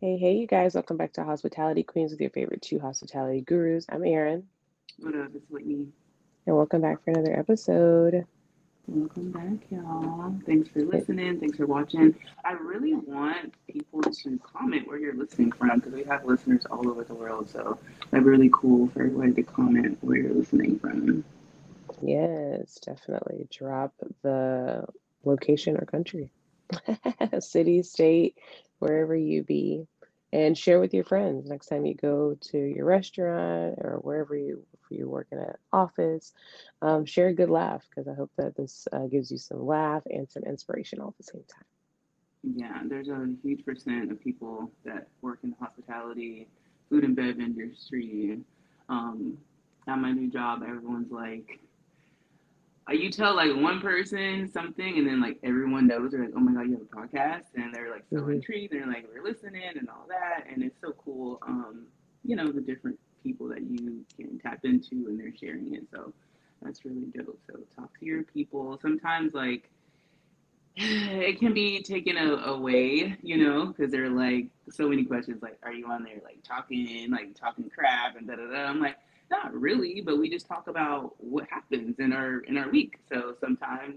Hey, hey, you guys, welcome back to Hospitality Queens with your favorite two hospitality gurus. I'm Erin, What up? It's Whitney. and welcome back for another episode. Welcome back, y'all. Thanks for listening. Thanks for watching. I really want people to comment where you're listening from because we have listeners all over the world. So that'd be really cool for everybody to comment where you're listening from. Yes, definitely. Drop the location or country, city, state, wherever you be, and share with your friends next time you go to your restaurant or wherever you if you're working at office. Um, share a good laugh because I hope that this uh, gives you some laugh and some inspiration all at the same time. Yeah, there's a huge percent of people that work in the hospitality, food and bev industry. Um, at my new job, everyone's like, uh, you tell like one person something, and then like everyone knows. They're like, "Oh my god, you have a podcast," and they're like so Mhm. intrigued. They're like, "We're listening," and all that, and it's so cool. Um, you know, the different people that you can tap into, and they're sharing it. So that's really dope. So talk to your people. Sometimes like it can be taken a, away, you know, because they're like so many questions. Like, are you on there like talking, like talking crap and da da da? I'm like, not really, but we just talk about what happens in our in our week. So sometimes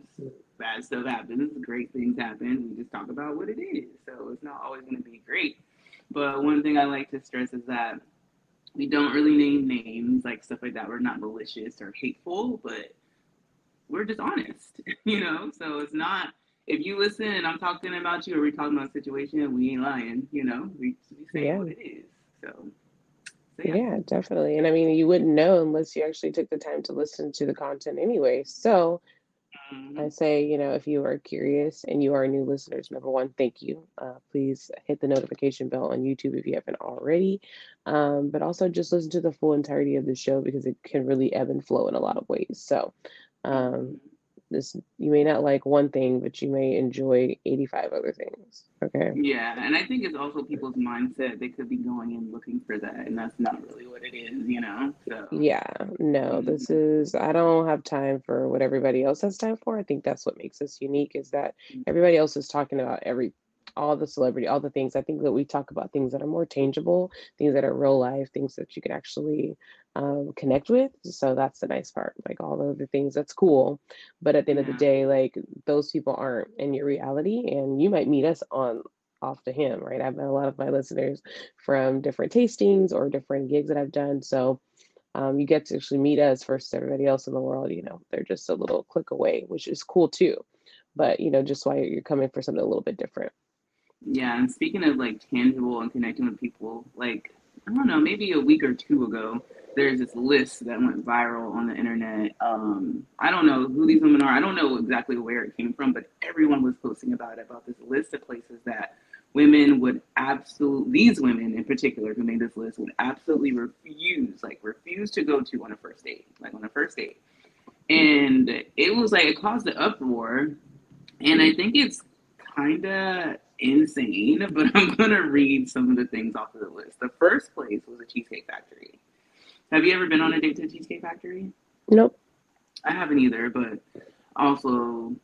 bad stuff happens, great things happen. We just talk about what it is. So it's not always going to be great. But one thing I like to stress is that we don't really name names, like stuff like that. We're not malicious or hateful, but we're just honest, you know. So it's not if you listen and I'm talking about you or we're talking about a situation, we ain't lying, you know. We we say Yeah. what it is. So, so Yeah. yeah. definitely. And I mean, you wouldn't know unless you actually took the time to listen to the content anyway. So I Mhm. say, you know, if you are curious and you are new listeners, number one, thank you. Uh, please hit the notification bell on YouTube if you haven't already. Um, but also just listen to the full entirety of the show because it can really ebb and flow in a lot of ways. So um, Mhm. This you may not like one thing, but you may enjoy 85 other things. Okay. Yeah, and I think it's also people's mindset. They could be going in looking for that, and that's not really what it is, you know. So, Yeah, no, this mhm. is, I don't have time for what everybody else has time for. I think that's what makes us unique is that everybody else is talking about every, all the celebrity, all the things. I think that we talk about things that are more tangible, things that are real life, things that you can actually um, connect with. So that's the nice part. Like all of the things, that's cool. But at the end of the day, like those people aren't in your reality, and you might meet us on off to him, right? I've met a lot of my listeners from different tastings or different gigs that I've done. So um, you get to actually meet us versus everybody else in the world. You know, they're just a little click away, which is cool too. But you know, just why you're coming for something a little bit different. Yeah. And speaking of like tangible and connecting with people, like I don't know, maybe a week or two ago, there's this list that went viral on the internet. Um, I don't know who these women are. I don't know exactly where it came from, but everyone was posting about it, about this list of places that women would absolutely, these women in particular who made this list would absolutely refuse, like refuse to go to on a first date, like on a first date. And it was like, it caused an uproar. And I think it's kind of insane, but I'm to read some of the things off of the list. The first place was a Cheesecake Factory. Have you ever been on a date to a Cheesecake Factory? Nope. I haven't either, but also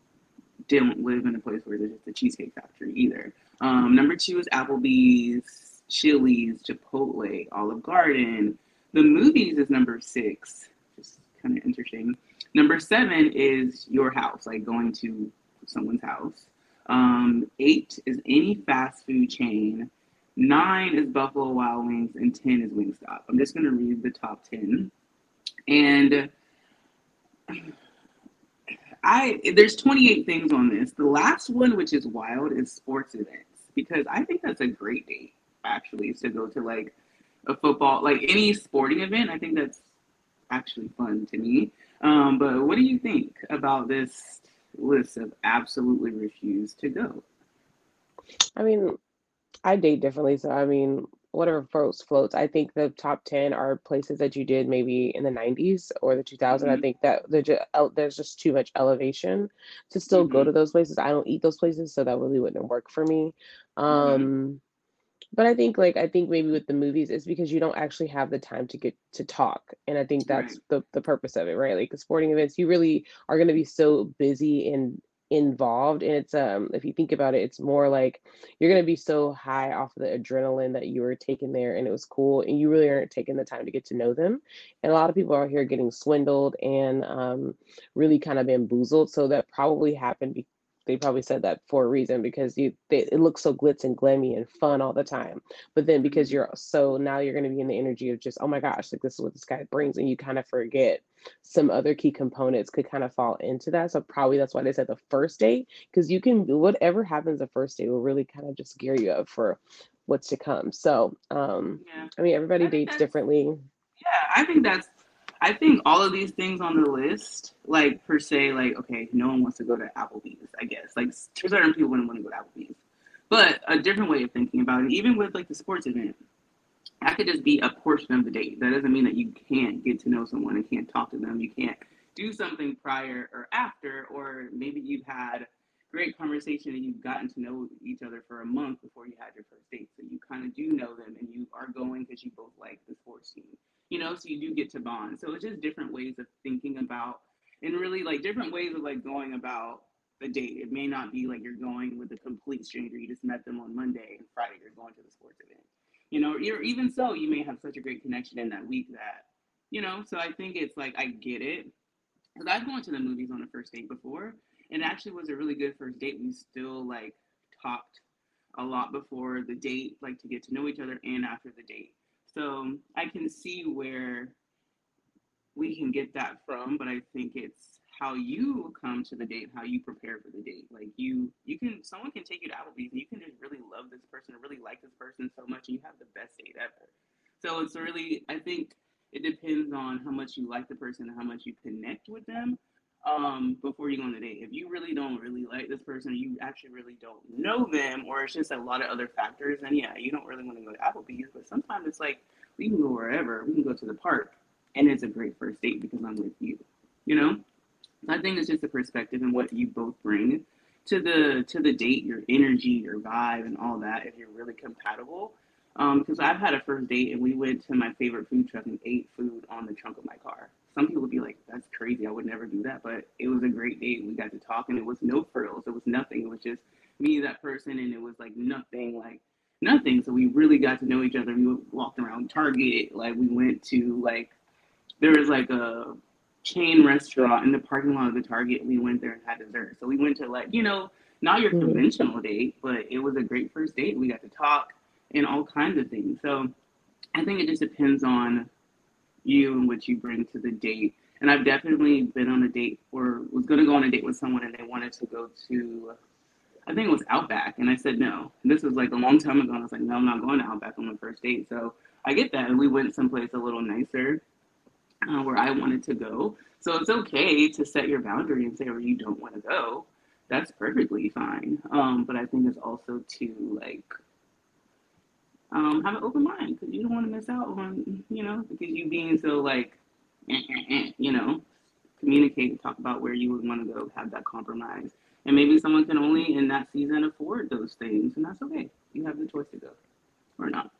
don't live in a place where there's just a Cheesecake Factory either. Um, number two is Applebee's, Chili's, Chipotle, Olive Garden. The movies is number six, just kind of interesting. Number seven is your house, like going to someone's house. Um, eight is any fast food chain. Nine is Buffalo Wild Wings, and ten is Wingstop. I'm just gonna read the top ten. And I there's 28 things on this. The last one, which is wild, is sports events because I think that's a great date actually to go to like a football, like any sporting event. I think that's actually fun to me. Um, but what do you think about this list of absolutely refuse to go? I mean, I date differently, so I mean, whatever floats floats. I think the top 10 are places that you did maybe in the 90s or the 2000s. I hmm think that there's just, there's just too much elevation to still go to hmm those places. I don't eat those places, so that really wouldn't work for me. Um, but I think like I think maybe with the movies is because you don't actually have the time to get to talk. And I think Right. that's the the purpose of it, right? Like the sporting events, you really are going to be so busy and involved and it's um if you think about it it's more like you're going to be so high off the adrenaline that you were taken there and it was cool and you really aren't taking the time to get to know them and a lot of people are here getting swindled and um really kind of bamboozled so that probably happened be- they probably said that for a reason because you they, it looks so glitz and glammy and fun all the time. But then because you're so now you're going to be in the energy of just oh my gosh like this is what this guy brings and you kind of forget some other key components could kind of fall into that. So probably that's why they said the first date because you can whatever happens the first date will really kind of just gear you up for what's to come. So um Yeah. i mean everybody I dates differently. Yeah, I think that's I think all of these things on the list, like per se, like okay, no one wants to go to Applebee's, I guess. Like certain people wouldn't want to go to Applebee's. But a different way of thinking about it, even with like the sports event, that could just be a portion of the date. That doesn't mean that you can't get to know someone and can't talk to them. You can't do something prior or after, or maybe you've had great conversation and you've gotten to know each other for a month before you had your first date. So you kind of do know them and you are going because you both like the sports team, you know, so you do get to bond. So it's just different ways of thinking about and really like different ways of like going about the date. It may not be like you're going with a complete stranger. You just met them on Monday and Friday you're going to the sports event. You know, or even so, you may have such a great connection in that week that, you know, so I think it's like I get it. Because I've gone to the movies on a first date before and it actually was a really good first date. We still like talked a lot before the date, like to get to know each other and after the date. So um, I can see where we can get that from, but I think it's how you come to the date, how you prepare for the date. Like you, you can someone can take you to Applebee's and you can just really love this person really like this person so much, and you have the best date ever. So it's really, I think it depends on how much you like the person and how much you connect with them um, before you go on the date. If you really don't really like this person, you actually really don't know them, or it's just a lot of other factors, then yeah, you don't really want to go to Applebee's. But sometimes it's like we can go wherever. We can go to the park, and it's a great first date because I'm with you. You know, I think it's just the perspective and what you both bring to the to the date, your energy, your vibe, and all that. If you're really compatible. Um, because I've had a first date and we went to my favorite food truck and ate food on the trunk of my car. Some people would be like, "That's crazy. I would never do that." But it was a great date. We got to talk, and it was no frills. It was nothing. It was just me, that person, and it was like nothing, like nothing. So we really got to know each other. We walked around Target. Like we went to like there was like a chain restaurant in the parking lot of the Target. We went there and had dessert. So we went to like you know not your Mhm. conventional date, but it was a great first date. We got to talk and all kinds of things. So I think it just depends on you and what you bring to the date. And I've definitely been on a date or was going to go on a date with someone and they wanted to go to, I think it was Outback. And I said no. And this was like a long time ago. And I was like, no, I'm not going to Outback on the first date. So I get that. And we went someplace a little nicer uh, where I wanted to go. So it's okay to set your boundary and say where you don't want to go. That's perfectly fine. Um, but I think it's also to like um, have an open mind because you don't want to miss out on, you know, because you being so like, eh, eh, eh, you know, communicate and talk about where you would want to go, have that compromise. And maybe someone can only in that season afford those things, and that's okay. You have the choice to go or not.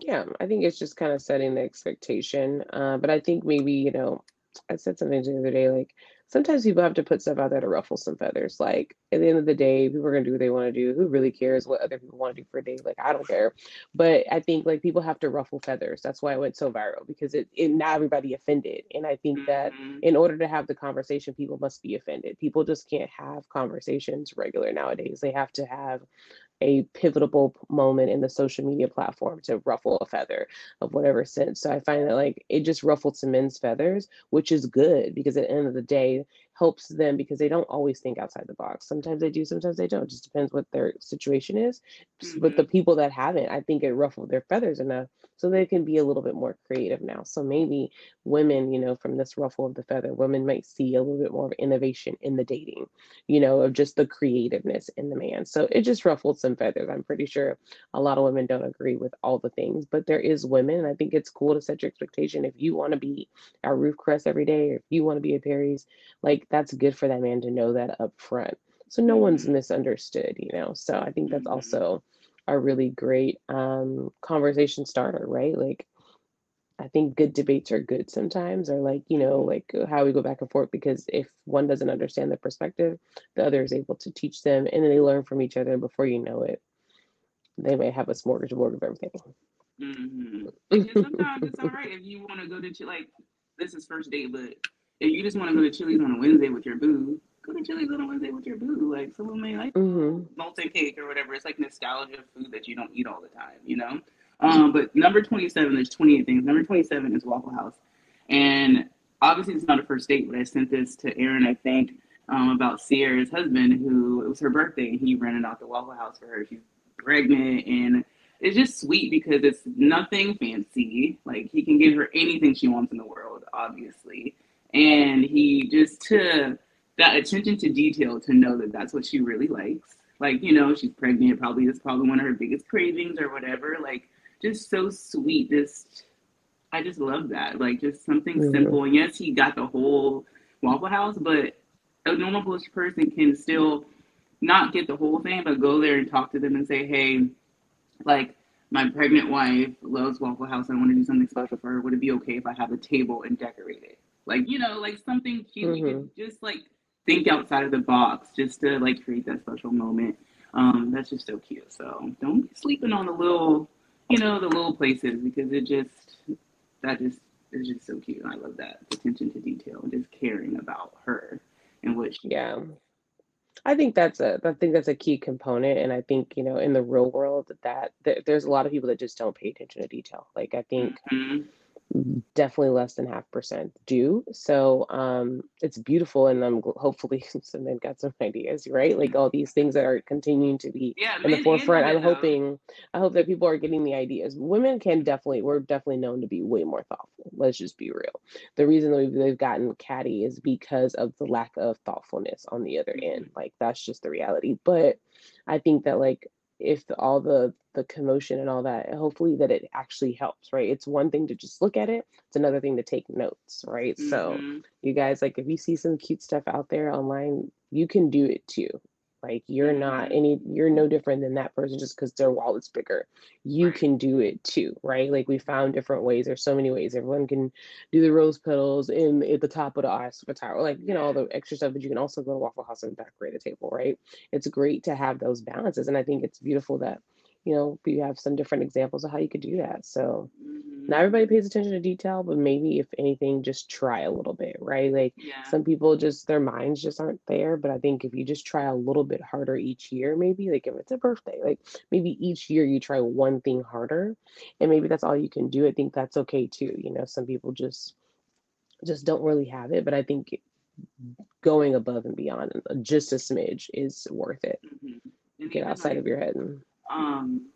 Yeah, I think it's just kind of setting the expectation. Uh, but I think maybe, you know, I said something the other day, like sometimes people have to put stuff out there to ruffle some feathers. Like at the end of the day, people are gonna do what they want to do. Who really cares what other people want to do for a day? Like I don't care. But I think like people have to ruffle feathers. That's why it went so viral because it, it not everybody offended. And I think that Mhm. in order to have the conversation, people must be offended. People just can't have conversations regular nowadays. They have to have a pivotal moment in the social media platform to ruffle a feather of whatever sense. So I find that like it just ruffled some men's feathers, which is good because at the end of the day helps them because they don't always think outside the box. Sometimes they do, sometimes they don't. It just depends what their situation is. S- But the mm-hmm. people that haven't, I think it ruffled their feathers enough so they can be a little bit more creative now. So maybe women, you know, from this ruffle of the feather, women might see a little bit more of innovation in the dating you know, of just the creativeness in the man. So it just ruffled some feathers. I'm pretty sure a lot of women don't agree with all the things, but there is women, and I think it's cool to set your expectation. If you want to be at Roof Crest every day, or if you want to be at Perry's, like that's good for that man to know that up front. So no one's Mhm. misunderstood, you know. So I think that's Mhm. also a really great um conversation starter, right? Like I think good debates are good sometimes, or like, you know, like uh, how we go back and forth because if one doesn't understand the perspective, the other is able to teach them and then they learn from each other. Before you know it, they may have a smorgasbord of everything. Mhm. Because sometimes it's all right if you want to go to like this is first date, but if you just want to go to Chili's on a Wednesday with your boo, go to Chili's on a Wednesday with your boo. Like someone may like mm-hmm. molten cake or whatever. It's like nostalgia food that you don't eat all the time, you know. Um, but number twenty-seven, there's twenty-eight things. Number twenty-seven is Waffle House, and obviously it's not a first date, but I sent this to Erin, I think, um, about Sierra's husband, who it was her birthday, and he rented out the Waffle House for her. She's pregnant, and it's just sweet because it's nothing fancy. Like he can give her anything she wants in the world, obviously, and he just took that attention to detail to know that that's what she really likes. Like you know, she's pregnant. Probably it's probably one of her biggest cravings or whatever. Like just so sweet. Just I just love that. Like just something hmm simple. And yes, he got the whole Waffle House, but a normal person can still not get the whole thing, but go there and talk to them and say, hey, like my pregnant wife loves Waffle House. I want to do something special for her. Would it be okay if I have a table and decorate it? Like, you know, like something cute. You hmm could just like think outside of the box just to like create that special moment. Um, that's just so cute. So don't be sleeping on the little, you know, the little places because it just that just is just so cute. I love that attention to detail and just caring about her and what she Yeah. I think that's a I think that's a key component, and I think, you know, in the real world that there, there's a lot of people that just don't pay attention to detail. Like I think hmm definitely less than half percent do. So um, it's beautiful, and I'm hopefully some men got some ideas, right? Like all these things that are continuing to be Yeah, in the forefront. I'm though. hoping, I hope that people are getting the ideas. Women can definitely, we're definitely known to be way more thoughtful. Let's just be real. The reason that we've, they've gotten catty is because of the lack of thoughtfulness on the other end. Like that's just the reality. But I think that like if the, all the the commotion and all that hopefully that it actually helps right? It's one thing to just look at it it's another thing to take notes right? So hmm you guys like if you see some cute stuff out there online you can do it too like you're not any you're no different than that person just because their wallet's bigger. You can do it too right? Like we found different ways. There's so many ways. Everyone can do the rose petals in at the top of the Eiffel Tower like you know all the extra stuff but you can also go to waffle house and decorate a table right? It's great to have those balances and i think it's beautiful that you know we have some different examples of how you could do that so not hmm everybody pays attention to detail but maybe if anything just try a little bit right? Like Yeah. some people just their minds just aren't there but i think if you just try a little bit harder each year maybe like if it's a birthday like maybe each year you try one thing harder and maybe that's all you can do i think that's okay too you know? Some people just just don't really have it but i think going above and beyond uh, just a smidge is worth it. Hmm get outside like of your head and um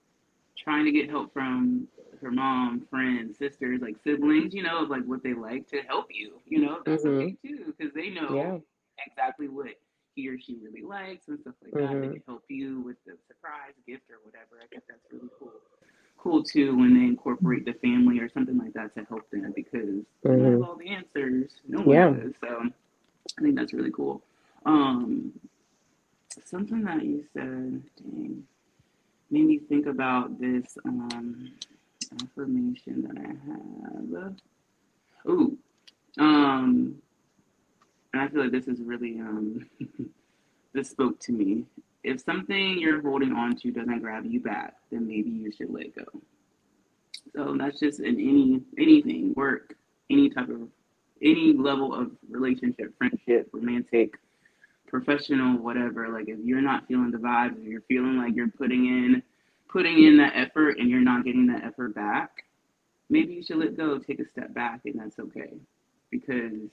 trying to get help from her mom, friends, sisters, like siblings, you know, of like what they like to help you. You know, that's hmm okay too, because they know yeah exactly what he or she really likes and stuff like that. They hmm can help you with the surprise gift or whatever. I think that's really cool. Cool too when they incorporate the family or something like that to help them because they don't have all the answers. No one yeah does. So I think that's really cool. Um, something that you said, dang, made me think about this um affirmation that I have. Ooh, um, and I feel like this is really um this spoke to me. If something you're holding on to doesn't grab you back, then maybe you should let go. So that's just in any anything, work, any type of any level of relationship, friendship, romantic, professional, whatever. Like if you're not feeling the vibes, if you're feeling like you're putting in putting in that effort and you're not getting that effort back, maybe you should let go, take a step back, and that's okay. Because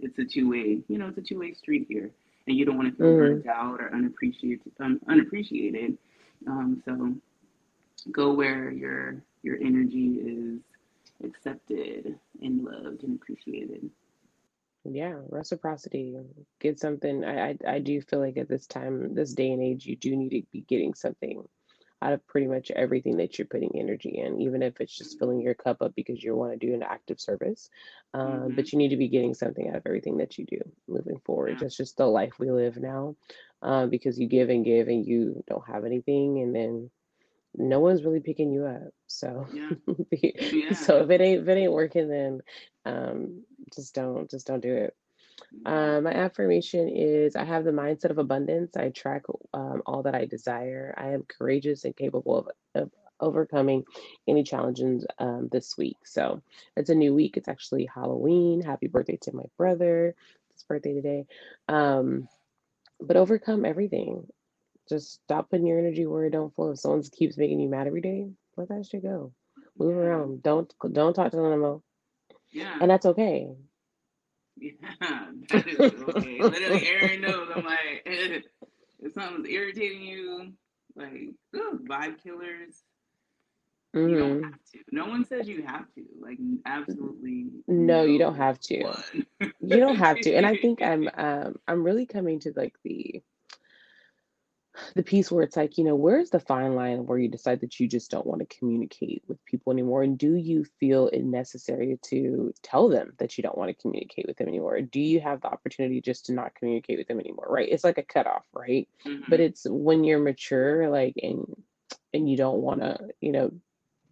it's a two way, you know, it's a two way street here. And you don't want to feel hmm burnt out or unappreciated um, unappreciated. Um, so go where your your energy is accepted and loved and appreciated. Yeah reciprocity get something I, I i do feel like at this time this day and age you do need to be getting something out of pretty much everything that you're putting energy in, even if it's just filling your cup up because you want to do an active service. Um, Mm-hmm. but you need to be getting something out of everything that you do moving forward. Yeah. That's just the life we live now. Um, because you give and give and you don't have anything, and then no one's really picking you up. So, Yeah. so if it ain't if it ain't working, then um, just don't just don't do it. Yeah. Uh, my affirmation is I have the mindset of abundance. I track um, all that I desire. I am courageous and capable of, of overcoming any challenges um, this week. So it's a new week. It's actually Halloween. Happy birthday to my brother. It's his birthday today. Um, but overcome everything. Just stop putting your energy where it don't flow. If someone keeps making you mad every day, let that shit go. Move Yeah. around. Don't don't talk to them no more. Yeah. And that's okay. Yeah. That is okay. Literally, Erin knows. I'm like, if something's irritating you, like, vibe killers, you don't hmm have to. No one says you have to. Like, absolutely. No, you don't have to. You don't have to. And I think I'm um I'm really coming to like the the piece where it's like, you know, where's the fine line where you decide that you just don't want to communicate with people anymore? And do you feel it necessary to tell them that you don't want to communicate with them anymore? Do you have the opportunity just to not communicate with them anymore? Right. It's like a cutoff, right? But Mhm. it's when you're mature, like and and you don't want to, you know,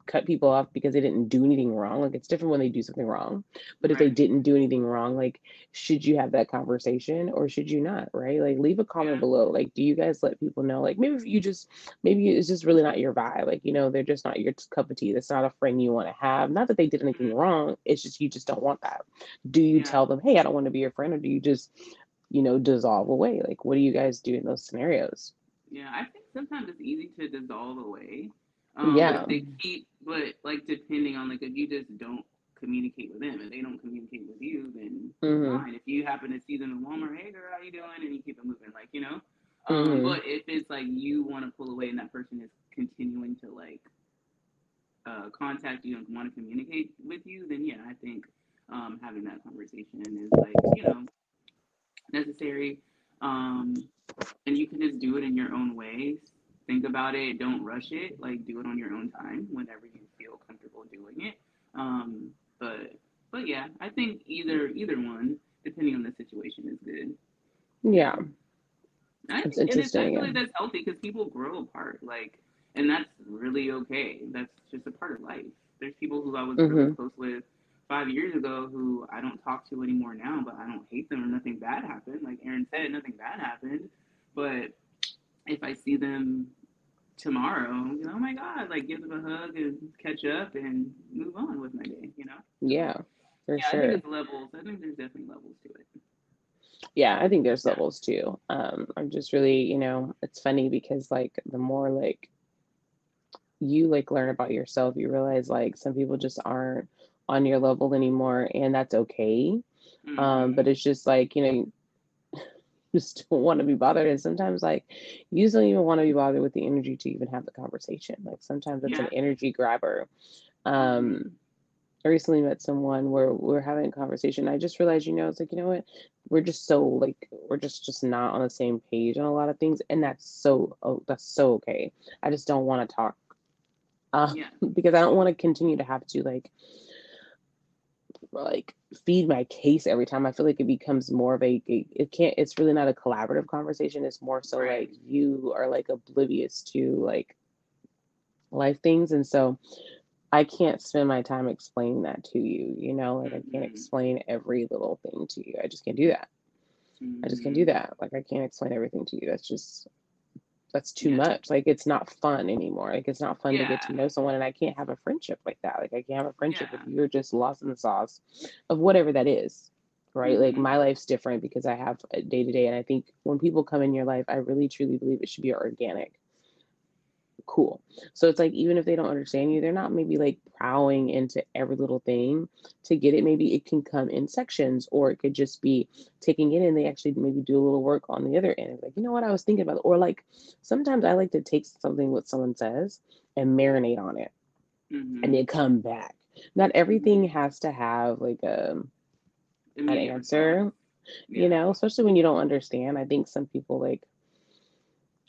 cut people off because they didn't do anything wrong. Like it's different when they do something wrong. But if they didn't do anything wrong, like should you have that conversation or should you not? Right? Like leave a comment Yeah. below. Like, do you guys let people know? Like maybe you just maybe it's just really not your vibe. Like, you know, they're just not your cup of tea. That's not a friend you want to have. Not that they did anything Mhm. wrong. It's just you just don't want that. Do you Yeah. tell them, hey, I don't want to be your friend, or do you just, you know, dissolve away? Like, what do you guys do in those scenarios? Yeah, I think sometimes it's easy to dissolve away. Um, Yeah. they keep, but like depending on like if you just don't communicate with them and they don't communicate with you, then Mm-hmm. fine. If you happen to see them in Walmart, hey girl, how you doing? And you keep it moving, like you know. Um, Mm-hmm. but if it's like you want to pull away and that person is continuing to like uh, contact you and want to communicate with you, then yeah, I think um, having that conversation is like you know necessary. Um, and you can just do it in your own way. Think about it. Don't rush it. Like do it on your own time whenever you feel comfortable doing it. Um, but but yeah, I think either either one, depending on the situation, is good. Yeah. I It's think, and it's, I interesting. feel Yeah. like that's healthy because people grow apart. Like, and that's really okay. That's just a part of life. There's people who I was really Mm-hmm. close with five years ago who I don't talk to anymore now, but I don't hate them or nothing bad happened. Like Erin said, nothing bad happened. But if I see them tomorrow, you know, oh my God, like give them a hug and catch up and move on with my day, you know? Yeah. For yeah, I think it's levels. I think there's definitely levels to it. Yeah, I think there's Yeah. levels too. Um, I'm just really, you know, it's funny because like the more like you like learn about yourself, you realize like some people just aren't on your level anymore, and that's okay. Um, hmm but it's just like, you know, just don't want to be bothered. And sometimes like you just don't even want to be bothered with the energy to even have the conversation. Like sometimes it's Yeah. an energy grabber. hmm Um, I recently met someone where we are having a conversation. I just realized, you know, it's like, you know what? We're just so like we're just just not on the same page on a lot of things, and that's so oh, that's so okay. I just don't want to talk uh, Yeah. because I don't want to continue to have to like like feed my case every time. I feel like it becomes more of a it can't. It's really not a collaborative conversation. It's more so Right. like you are like oblivious to like life things, and so I can't spend my time explaining that to you, you know, like I can't hmm explain every little thing to you. I just can't do that. I just can't do hmm that. Like I can't explain everything to you. That's just that's too Yeah. much. Like it's not fun anymore. Like it's not fun to get to know someone and I can't have a friendship like that. Like I can't have a friendship if you're just lost in the sauce of whatever that is. Right? Like hmm my life's different because I have a day to day and I think when people come in your life, I really truly believe it should be organic cool. So it's like even if they don't understand you, they're not maybe like prowling into every little thing to get it. Maybe it can come in sections, or it could just be taking it and they actually maybe do a little work on the other end. Like, you know what, I was thinking about. Or like sometimes I like to take something what someone says and marinate on it and hmm then come back. Not everything has to have like a an answer, response. you know, especially when you don't understand. I think some people like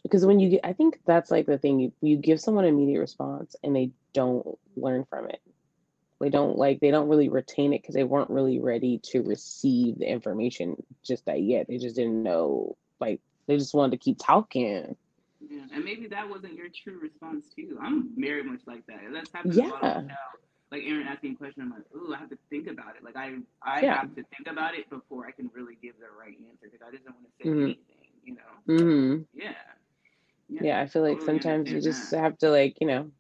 because when you get i think that's like the thing you, you give someone an immediate response and they don't learn from it they don't like they don't really retain it because they weren't really ready to receive the information just that yet they just didn't know like they just wanted to keep talking Yeah. and maybe that wasn't your true response too. I'm very much like that. That's happened yeah. a lot show. Like Erin asking a question, I'm like, ooh, I have to think about it. Like I, I yeah. have to think about it before I can really give the right answer because I just don't want to say mm-hmm. anything, you know. Mm-hmm. Yeah. Yeah. yeah. I feel like totally sometimes you just that. have to like, you know,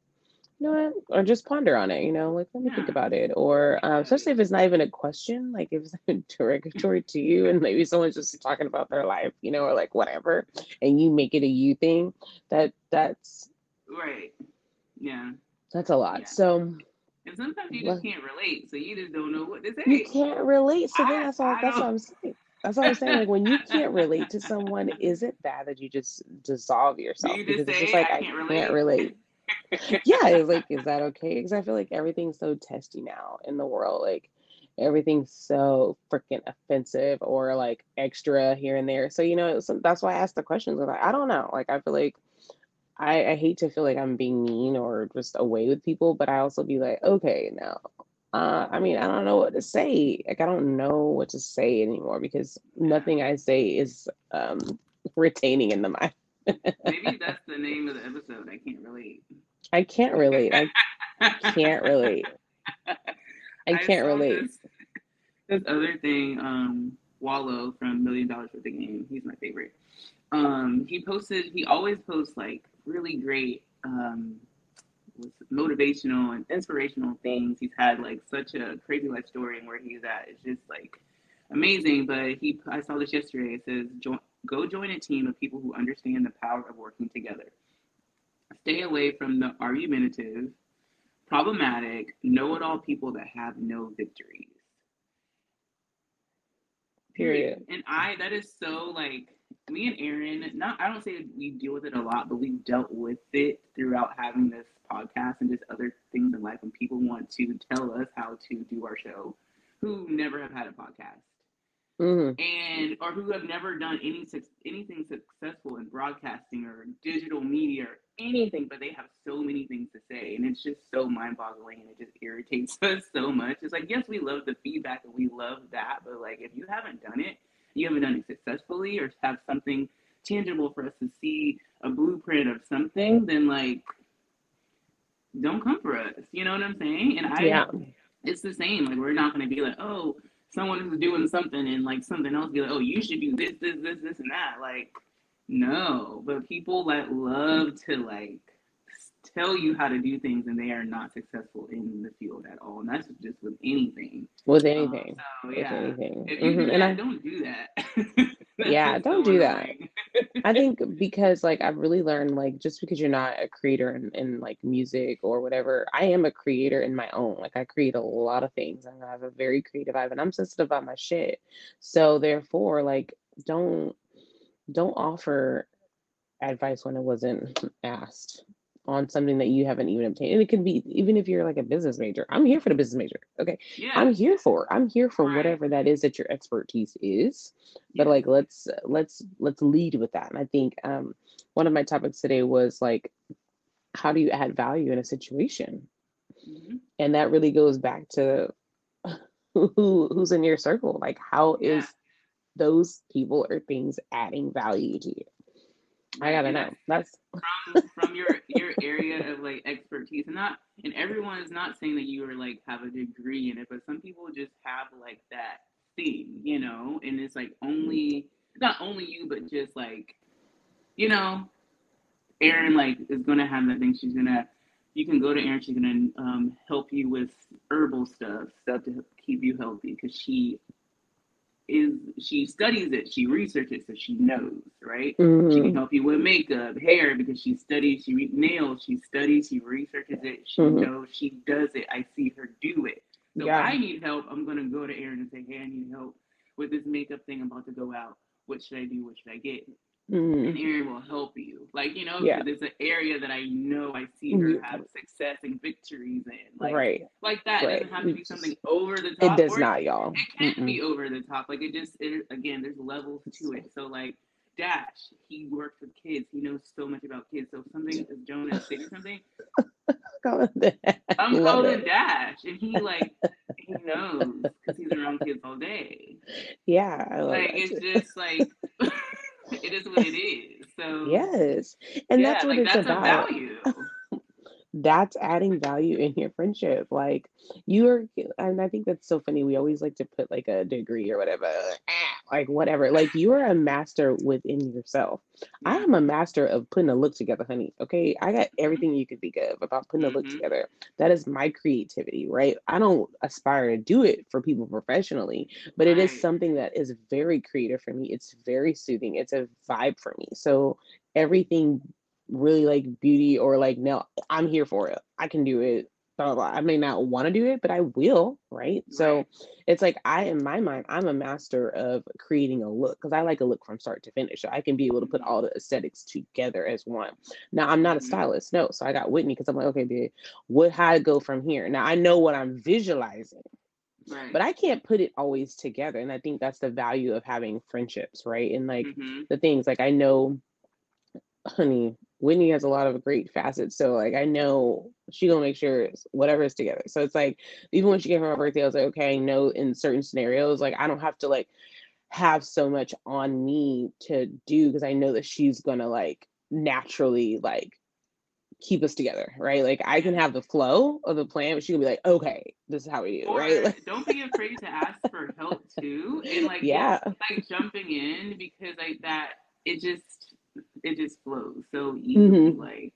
you know what? Or just ponder on it, you know, like let me yeah. think about it. Or um, especially if it's not even a question, like if it's derogatory to you and maybe someone's just talking about their life, you know, or like whatever, and you make it a you thing, that that's right. Yeah. That's a lot. Yeah. So and sometimes you just well, can't relate, so you just don't know what to say. You can't relate. So I, that's all that's what I'm saying. That's what I'm saying. Like when you can't relate to someone, is it bad that you just dissolve yourself? You because say, it's just like I can't relate. Can't relate yeah, it's like, is that okay? Because I feel like everything's so testy now in the world. Like everything's so freaking offensive or like extra here and there. So you know, that's why I asked the questions. Like, I don't know. Like I feel like I, I hate to feel like I'm being mean or just away with people, but I also be like, okay, now uh, I mean, I don't know what to say. Like, I don't know what to say anymore because nothing I say is um, retaining in the mind. Maybe that's the name of the episode. I can't relate. I can't relate. I can't relate. I can't I relate. This, this, other thing, um, Wallo from Million Dollaz Worth of Game, he's my favorite. Um, he posted, he always posts like really great um, motivational and inspirational things. He's had like such a crazy life story and where he's at. It's just like amazing. But he, I saw this yesterday. It says, join, Go join a team of people who understand the power of working together. Stay away from the argumentative, problematic, know it all people that have no victories. Period. And I, that is so like, me and Aaron, not, I don't say we deal with it a lot, but we've dealt with it throughout having this podcast and just other things in life when people want to tell us how to do our show who never have had a podcast mm-hmm. and or who have never done any anything successful in broadcasting or digital media or anything, but they have so many things to say, and it's just so mind-boggling, and it just irritates us so much. It's like yes, we love the feedback and we love that, but like if you haven't done it, you haven't done it successfully, or have something tangible for us to see a blueprint of something, then like don't come for us. You know what I'm saying? And I, yeah. it's the same. Like we're not going to be like, oh, someone who's doing something and like something else be like, oh, you should do this, this, this, this, and that. Like, no. But people that love to like tell you how to do things and they are not successful in the field at all. And that's just with anything. With anything. Um, so, yeah. With anything. If you mm-hmm. do that, and I don't do that. yeah, don't do that. I think because like I've really learned like just because you're not a creator in, in like music or whatever, I am a creator in my own. Like I create a lot of things and I have a very creative eye and I'm sensitive about my shit. So therefore, like don't don't offer advice when it wasn't asked on something that you haven't even obtained. And it can be even if you're like a business major. I'm here for the business major. Okay. Yeah. I'm here for. I'm here for right. whatever that is that your expertise is. Yeah. But like let's let's let's lead with that. And I think um one of my topics today was like how do you add value in a situation? Mm-hmm. And that really goes back to who who's in your circle. Like how yeah. is those people or things adding value to you? I gotta know. That's from from your your area of like expertise, and not and everyone is not saying that you are like have a degree in it, but some people just have like that thing, you know, and it's like only not only you, but just like you know, Erin like is gonna have that thing. She's gonna you can go to Erin. She's gonna um, help you with herbal stuff, stuff to keep you healthy, because she is she studies it, she researches, it so she knows, right? Mm-hmm. She can help you with makeup, hair, because she studies, she re- nails, she studies, she researches it, she mm-hmm. knows, she does it. I see her do it. So yeah. I need help. I'm gonna go to Erin and say, Hey, I need help with this makeup thing. I'm about to go out. What should I do? What should I get? Mm-hmm. And Erin will help you. Like, you know, yeah. there's an area that I know I see her mm-hmm. have success and victories in. Like, right. Like that. Right. It doesn't have to be something over the top. It does not, y'all. It can't Mm-mm. be over the top. Like it just it, again, there's levels to it. So like Dash, he works with kids. He knows so much about kids. So something is Jonas saying something. I'm calling Dash, and he like he knows because he's around kids all day. Yeah, like it's just like it is what it is. So Yes. And yeah, that's what like it's that's a about. value. That's adding value in your friendship. Like you are, and I think that's so funny. We always like to put like a degree or whatever, ah, like whatever. Like you are a master within yourself. I am a master of putting a look together, honey. Okay. I got Mhm. everything you could think of about putting a look Mhm. together. That is my creativity, right? I don't aspire to do it for people professionally, but it is something that is very creative for me. It's very soothing. It's a vibe for me. So everything really like beauty or like, no, I'm here for it. I can do it. Blah, blah, blah. I may not want to do it, but I will, right? So it's like I, in my mind, I'm a master of creating a look because I like a look from start to finish. So I can be able to put Mhm. all the aesthetics together as one. Now I'm not a Mhm. stylist, no. So I got Whitney because I'm like, okay, babe, what how to go from here? Now I know what I'm visualizing, Right. but I can't put it always together. And I think that's the value of having friendships, right? And like Mhm. the things like I know, honey, Whitney has a lot of great facets. So like I know she gonna make sure whatever is together. So it's like even when she gave her my birthday, I was like, okay, I know in certain scenarios, like I don't have to like have so much on me to do because I know that she's gonna like naturally like keep us together, right? Like I can have the flow of the plan, but she can be like, okay, this is how we do, it, right? Like, don't be afraid to ask for help too. And like yeah. like jumping in because like that it just it just flows so easily. hmm Like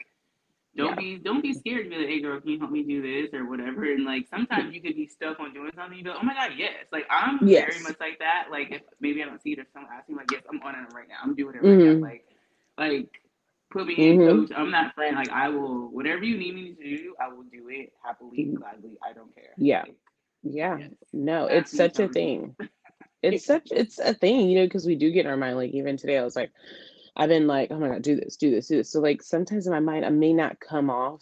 don't be don't be scared to be like, hey girl, can you help me do this or whatever? And like sometimes you could be stuck on doing something, you go, Oh my god, yes. Like I'm very much like that. Like if maybe I don't see it or someone asking like, yes, I'm on it right now. I'm doing it right now. hmm Like like put me in hmm coach. I'm that friend. Like I will whatever you need me to do, I will do it happily, gladly. I don't care. Yeah. Like Yeah. yes. No, it's such a thing. It's such it's a thing, you know, because we do get in our mind. Like even today, I was like, I've been like, oh my god, do this, do this, do this. So like sometimes in my mind, I may not come off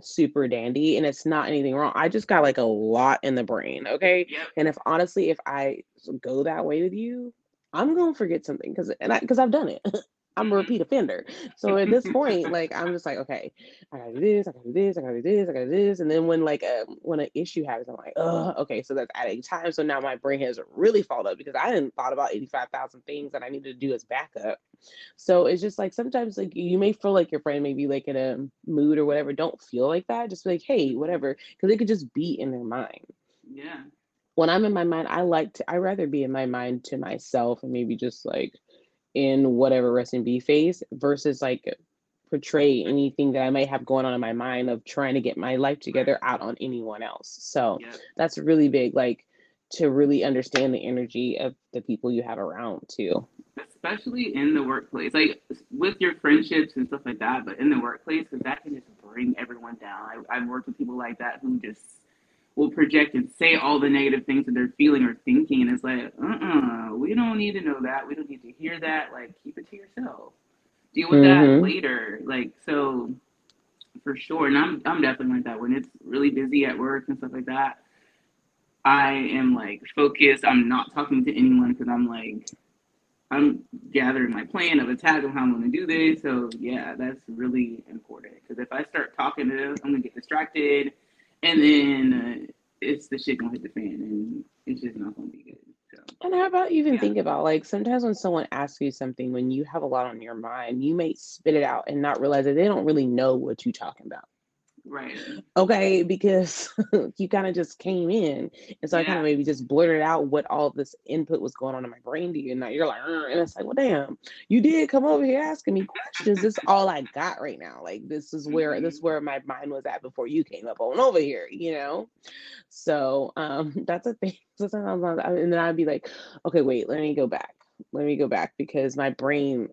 super dandy, and it's not anything wrong. I just got like a lot in the brain, okay? Yep. And if honestly, if I go that way with you, I'm gonna forget something because and I because I've done it. I'm a Mhm. repeat offender. So at this point, like I'm just like, okay, I gotta do this, I gotta do this, I gotta do this, I gotta do this. And then when like um when an issue happens, I'm like, oh, okay, so that's adding time. So now my brain has really followed up because I didn't thought about 85,000 things that I needed to do as backup. So it's just like sometimes like you may feel like your friend may be like in a mood or whatever. Don't feel like that. Just be like, hey, whatever. Because it could just be in their mind. Yeah. When I'm in my mind, I like to I rather be in my mind to myself and maybe just like in whatever rest and be phase versus like portray anything that I might have going on in my mind of trying to get my life together out on anyone else. So Yep. that's really big, like to really understand the energy of the people you have around too. Especially in the workplace, like with your friendships and stuff like that, but in the workplace, because that can just bring everyone down. I, I've worked with people like that who just will project and say all the negative things that they're feeling or thinking, and it's like, uh-uh, we don't need to know that. We don't need to hear that. Like, keep it to yourself. Deal with that Mhm. later. Like, so for sure. And I'm I'm definitely like that when it's really busy at work and stuff like that. I am like focused. I'm not talking to anyone because I'm like I'm gathering my plan of attack of how I'm going to do this. So yeah, that's really important because if I start talking to them, I'm gonna get distracted, and then uh, it's the shit gonna hit the fan, and it's just not gonna be good. So And how about even yeah, think about like sometimes when someone asks you something when you have a lot on your mind, you may spit it out and not realize that they don't really know what you're talking about. Right, Okay, because you kind of just came in, and so I kind of maybe just blurted out what all this input was going on in my brain to you, and now you're like, and it's like, well, damn, you did come over here asking me questions. This is all I got right now. Like this is where this hmm is where my mind was at before you came up on over here, you know. So um, that's a thing. So sometimes, I- and then I'd be like, okay, wait, let me go back. Let me go back because my brain,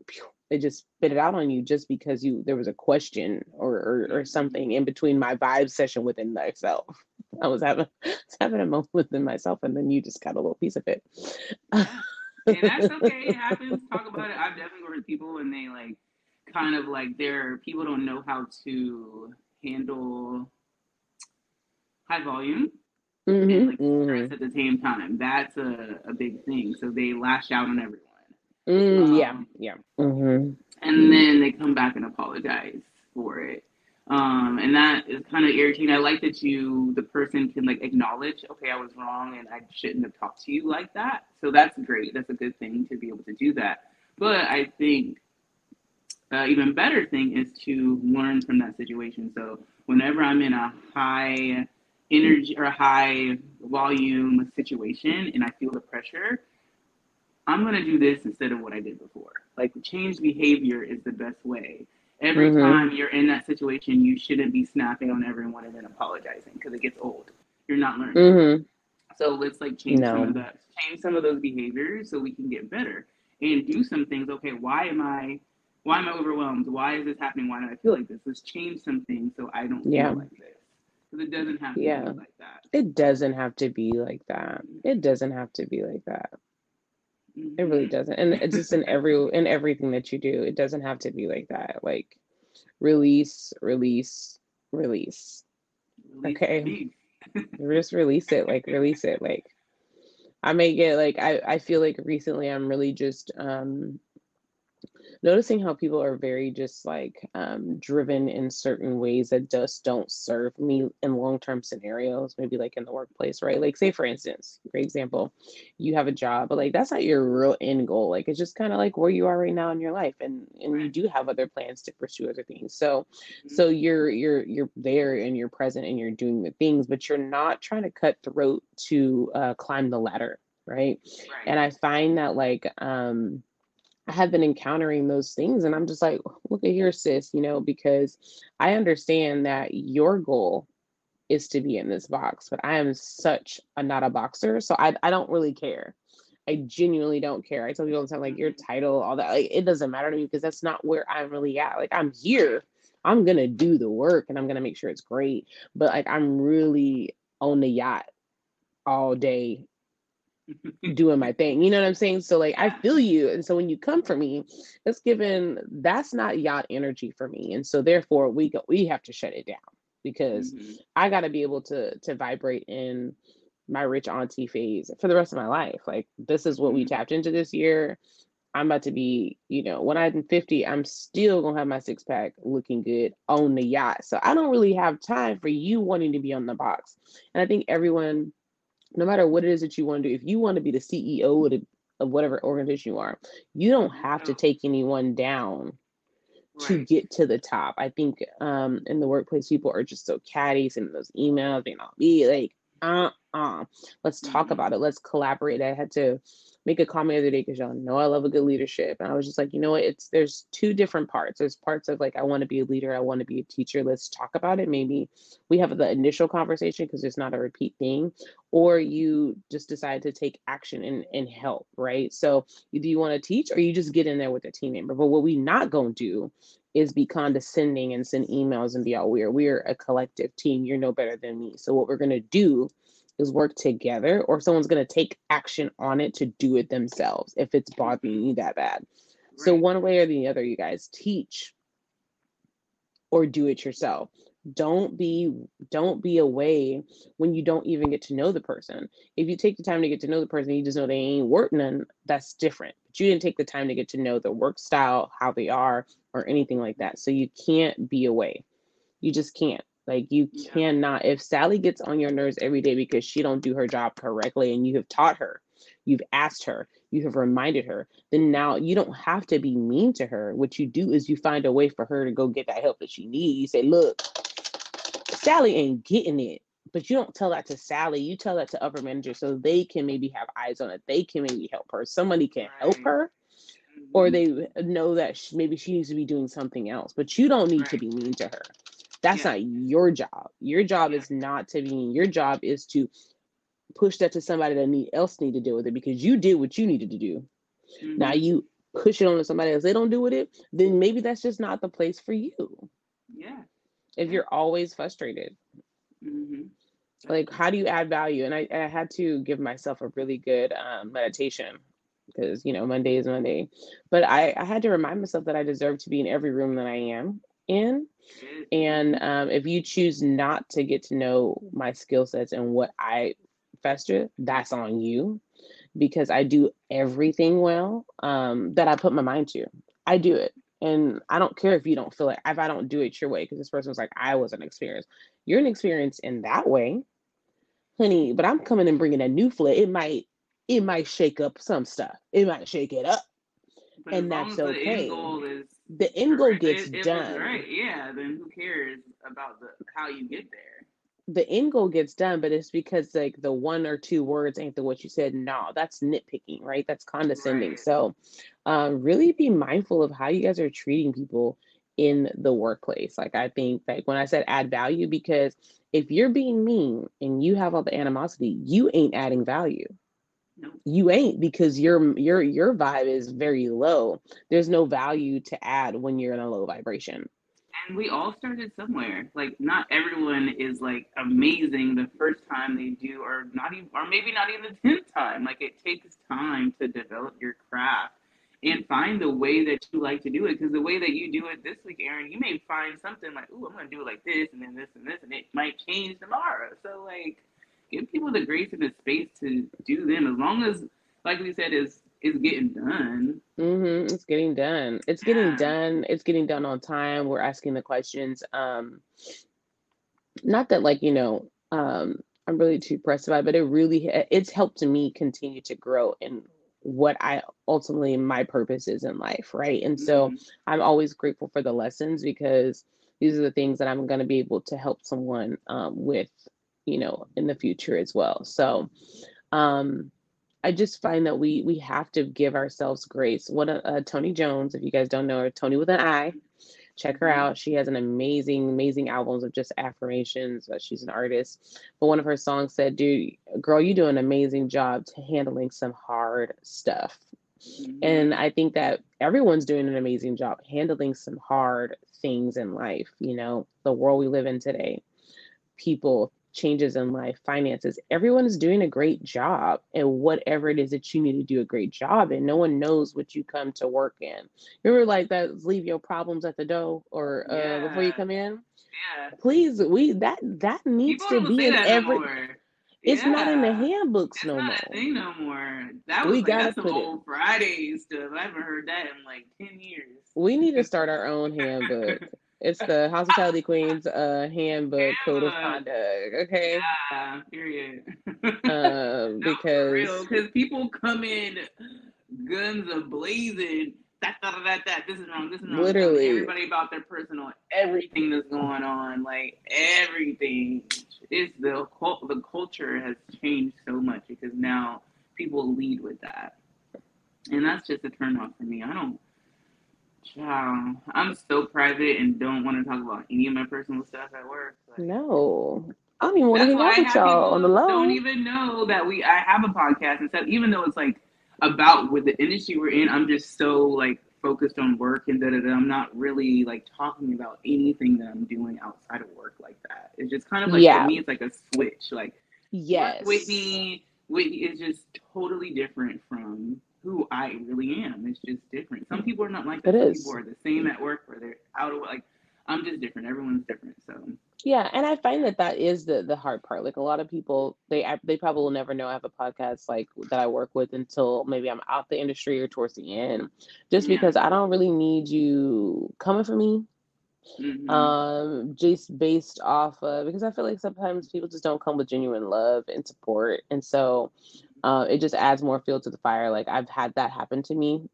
it just spit it out on you just because you there was a question or or, or something in between my vibe session within myself. I was having I was having a moment within myself, and then you just got a little piece of it. and that's okay. It happens. Talk about it. I've definitely heard people when they like kind of like their people don't know how to handle high volume and hmm like stress at the same time. That's a, a big thing. So they lash out on everyone. Mm, yeah, Um, yeah. hmm and then they come back and apologize for it. Um, and that is kind of irritating. I like that you, the person, can like acknowledge, okay, I was wrong and I shouldn't have talked to you like that. So that's great. That's a good thing to be able to do that. But I think uh, even better thing is to learn from that situation. So whenever I'm in a high energy or high volume situation and I feel the pressure, I'm gonna do this instead of what I did before. Like change behavior is the best way. Every mm-hmm. time you're in that situation, you shouldn't be snapping on everyone and then apologizing because it gets old. You're not learning. Mm-hmm. So let's like change no. some of that, change some of those behaviors so we can get better and do some things. Okay, why am I, why am I overwhelmed? Why is this happening? Why do I feel like this? Let's change some things so I don't yeah. feel like this. Because it doesn't have to yeah. be like that. It doesn't have to be like that. It doesn't have to be like that. Mm-hmm. It really doesn't. And it's just in every in everything that you do. It doesn't have to be like that. Like release, release, release. release okay. just release it. Like release it. Like I may get like I, I feel like recently I'm really just um noticing how people are very just like um, driven in certain ways that just don't serve me in long-term scenarios maybe like in the workplace right? Like say for instance great example you have a job but like that's not your real end goal. Like it's just kind of like where you are right now in your life and and you do have other plans to pursue other things. So mm-hmm. so you're you're you're there and you're present and you're doing the things but you're not trying to cut throat to uh, climb the ladder right? right. And i find that like um I have been encountering those things. And I'm just like, look at here, sis, you know, because I understand that your goal is to be in this box, but I am such a not a boxer. So I, I don't really care. I genuinely don't care. I tell people all the time, like your mm-hmm. title, all that, like it doesn't matter to me because that's not where I'm really at. Like I'm here. I'm gonna do the work and I'm gonna make sure it's great. But like I'm really on the yacht all day doing my thing. You know what I'm saying? So like I feel you. And so when you come for me, it's given that's not yacht energy for me. And so therefore we go we have to shut it down because mm-hmm. I gotta be able to to vibrate in my rich auntie phase for the rest of my life. Like this is what we mm-hmm. tapped into this year. I'm about to be, you know, when I'm 50, I'm still gonna have my six pack looking good on the yacht. So I don't really have time for you wanting to be on the box. And I think everyone no matter what it is that you want to do, if you want to be the CEO of, the, of whatever organization you are, you don't have to take anyone down right. to get to the top. I think um, in the workplace, people are just so catty, sending those emails, being all be like, uh uh, let's talk mm-hmm. about it, let's collaborate. I had to make a comment the other day because y'all know I love a good leadership. And I was just like, you know what? It's there's two different parts. There's parts of like I want to be a leader, I want to be a teacher. Let's talk about it. Maybe we have the initial conversation because it's not a repeat thing, or you just decide to take action and, and help, right? So do you want to teach or you just get in there with a team member? But what we not gonna do is be condescending and send emails and be all weird. We're a collective team. You're no better than me. So what we're gonna do is work together or someone's going to take action on it to do it themselves if it's bothering you that bad. Right. So one way or the other, you guys teach or do it yourself. Don't be don't be away when you don't even get to know the person. If you take the time to get to know the person, you just know they ain't work none, that's different. But you didn't take the time to get to know their work style, how they are, or anything like that. So you can't be away. You just can't. Like you yeah. cannot if Sally gets on your nerves every day because she don't do her job correctly and you have taught her, you've asked her, you have reminded her, then now you don't have to be mean to her. What you do is you find a way for her to go get that help that she needs. You say, "Look, Sally ain't getting it." But you don't tell that to Sally. You tell that to upper managers so they can maybe have eyes on it. They can maybe help her. Somebody can help her or mm-hmm. they know that she, maybe she needs to be doing something else but you don't need right. to be mean to her that's yeah. not your job. Your job yeah. is not to be. Your job is to push that to somebody that need else need to deal with it because you did what you needed to do. Mm-hmm. Now you push it on to somebody else. They don't do with it, then maybe that's just not the place for you. Yeah. If you're always frustrated. Mm-hmm. Like, how do you add value? And I, I had to give myself a really good um, meditation because you know Monday is Monday, but I, I had to remind myself that I deserve to be in every room that I am in. And um, if you choose not to get to know my skill sets and what I fester, that's on you because I do everything well um, that I put my mind to. I do it. And I don't care if you don't feel it, if I don't do it your way, because this person was like, I was an experience. You're an experience in that way, honey, but I'm coming and bringing a new flavor. It might, it might shake up some stuff. It might shake it up. But and that's okay. Goal is the end goal gets if it's done. right, yeah, then who cares about the how you get there? The end goal gets done, but it's because like the one or two words ain't the what you said. No, that's nitpicking, right? That's condescending. Right. So, um, really be mindful of how you guys are treating people in the workplace. Like I think like when I said add value, because if you're being mean and you have all the animosity, you ain't adding value. You ain't because your your your vibe is very low. There's no value to add when you're in a low vibration. And we all started somewhere. Like not everyone is like amazing the first time they do, or not even, or maybe not even the tenth time. Like it takes time to develop your craft and find the way that you like to do it. Because the way that you do it this week, Erin, you may find something like, "Ooh, I'm gonna do it like this, and then this and this, and it might change tomorrow." So like, give people the grace and the space to do them, as long as, like we said, is is getting done. hmm It's getting done. It's getting Yeah. done. It's getting done on time. We're asking the questions. Um, not that like, you know, um, I'm really too pressed about it, but it really it's helped me continue to grow in what I ultimately my purpose is in life, right? And so Mhm. I'm always grateful for the lessons because these are the things that I'm going to be able to help someone um, with, you know, in the future as well. So, um, I just find that we we have to give ourselves grace. What uh, uh, Toni Jones, if you guys don't know her, Toni with an I, check her Mhm. out. She has an amazing, amazing albums of just affirmations. She's an artist, but one of her songs said, "Dude, girl, you do an amazing job to handling some hard stuff." Mhm. And I think that everyone's doing an amazing job handling some hard things in life. You know, the world we live in today, people, changes in life, finances, everyone is doing a great job and whatever it is that you need to do a great job and no one knows what you come to work in. You ever like that leave your problems at the door or uh, before you come in? Yeah. Please, we that that needs People to be in every it's not in the handbooks It's no more. no more. That We like gotta that's some it old Friday stuff. I haven't heard that in like ten years. We need to start our own handbook. It's the Hospitality Queen's uh handbook code of conduct. Okay. Yeah, period. Um, no, for real, because because people come in guns a blazing. That, that, that, that, this is wrong, this is wrong. Literally, everybody about their personal, everything that's going on, like everything. It's the the culture has changed so much because now people lead with that, and that's just a turn off for me. I don't. Child, I'm so private and don't want to talk about any of my personal stuff at work. Like, no. I don't even want to hang out with y'all on the people don't even know that we I have a podcast and stuff. Even though it's like about with the industry we're in, I'm just so like focused on work and da da da. I'm not really like talking about anything that I'm doing outside of work like that. It's just kind of like Yeah. for me, it's like a switch. Like Yes. Whitney, Whitney is just totally different from who I really am. It's just different. Some people are not like that. It Some is. people are the same at work where they're out of like. I'm just different. Everyone's different. So Yeah, and I find that that is the the hard part. Like a lot of people, they they probably will never know I have a podcast like that I work with until maybe I'm out the industry or towards the end, just yeah. because I don't really need you coming for me. hmm um just based off of because i feel like sometimes people just don't come with genuine love and support and so uh, it just adds more fuel to the fire. Like i've had that happen to me.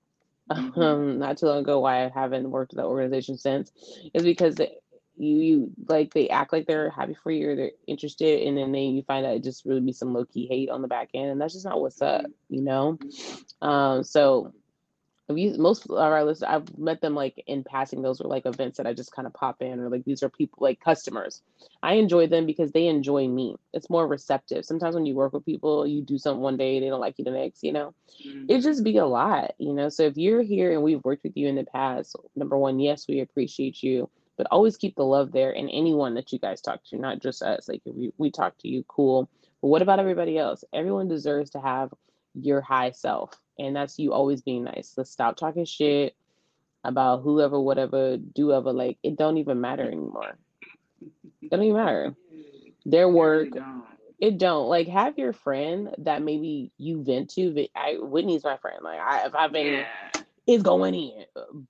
Hmm um not too long ago why i haven't worked with that organization since is because they, you you like they act like they're happy for you or they're interested and then they you find out it just really be some low-key hate on the back end and that's just not what's up you know? Um so we most of our listeners I've met them like in passing. Those were like events that I just kind of pop in, or like these are people like customers. I enjoy them because they enjoy me. It's more receptive. Sometimes when you work with people, you do something one day, they don't like you the next, you know. It hmm just be a lot, you know. So if you're here and we've worked with you in the past, number one, yes, we appreciate you, but always keep the love there And anyone that you guys talk to, not just us. Like if we, we talk to you, cool. But what about everybody else? Everyone deserves to have your high self. And that's you always being nice. Let's stop talking shit about whoever, whatever, do ever. Like it don't even matter anymore. It don't even matter. Their work, it don't. Like have your friend that maybe you vent to. But I Whitney's my friend. Like I if I've been Yeah. it's going in.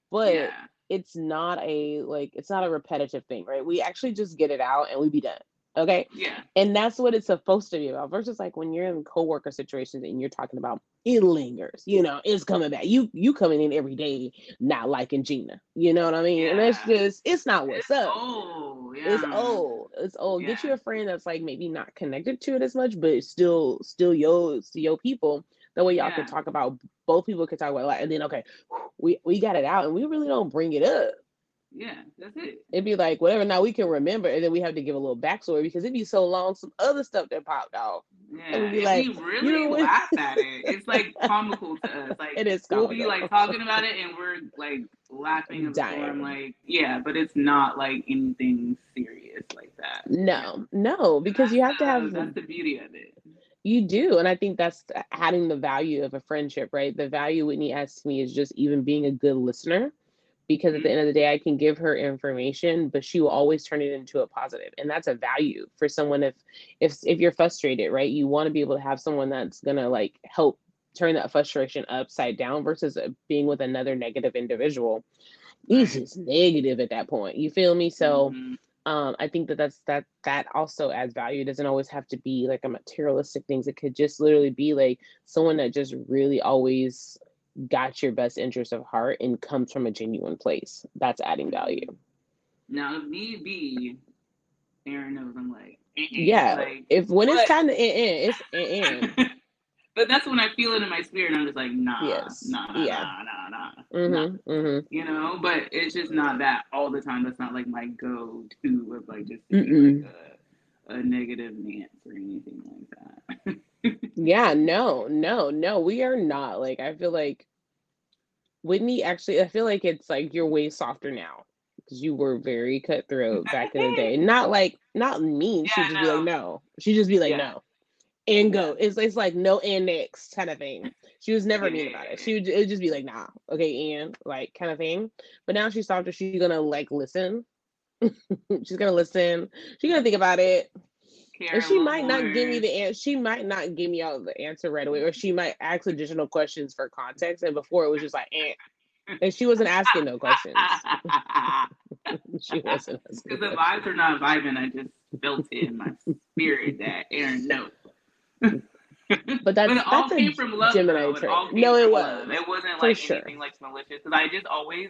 But Yeah. it's not a like it's not a repetitive thing, right? We actually just get it out and we be done. Okay. Yeah. And that's what it's supposed to be about. Versus like when you're in co-worker situations and you're talking about it lingers, you know, it's coming back. You you coming in every day not liking Gina. You know what I mean? And it's just it's not what's It's up. old. It's old. It's old. Get you a friend that's like maybe not connected to it as much, but still still yo yo people. That way y'all can talk about both people can talk about a lot. And then okay, we we got it out and we really don't bring it up. Yeah. That's it. It'd be like whatever now we can remember, and then we have to give a little backstory because it'd be so long, some other stuff that popped off. Yeah. we'd be and like, we "You really know laugh at it. It's like comical to us. Like It is we'll be like talking about it and we're like laughing and Dying. storm like yeah, but it's not like anything serious like that. No, no, because you have to have that's the beauty of it. you do, and I think that's adding the value of a friendship, right? The value Whitney adds to me is just even being a good listener, because at the Mhm. end of the day, I can give her information, but she will always turn it into a positive, and that's a value for someone. If if if you're frustrated, right, you want to be able to have someone that's gonna like help turn that frustration upside down versus uh, being with another negative individual. He's just negative at that point. You feel me? So Mhm. um i think that that's that that also adds value it doesn't always have to be like a materialistic things it could just literally be like someone that just really always got your best interest of heart and comes from a genuine place that's adding value Now if need be, Erin knows I'm like eh, eh, yeah like if when it's but- time to end, end it's end, end. but that's when I feel it in my spirit. I'm just like, nah, Yes. nah, nah, Yeah. nah, nah, nah, nah. mm-hmm, mm-hmm. You know, but it's just not that all the time. That's not like my go-to of like just like a, a negative Nance or anything like that. yeah no no no we are not like i feel like whitney actually i feel like it's like you're way softer now because you were very cutthroat back in the day not like not mean she'd Yeah, just be like no. no she'd just be like Yeah. no and go it's, it's like no and next kind of thing she was never mean about it she would, it would just be like nah okay and like kind of thing but now she's softer she's gonna like listen she's gonna listen she's gonna think about it Care and she might not give me the answer. She might not give me all the answer right away, or she might ask additional questions for context. And before it was just like, eh. and she wasn't asking no questions. she wasn't. Because the vibes are not vibing. I just felt it in my spirit that Erin knows. But that's but it all that's came a from love. Gemini though. It trait. all No, it was love. It wasn't like sure. anything like malicious. Because I just always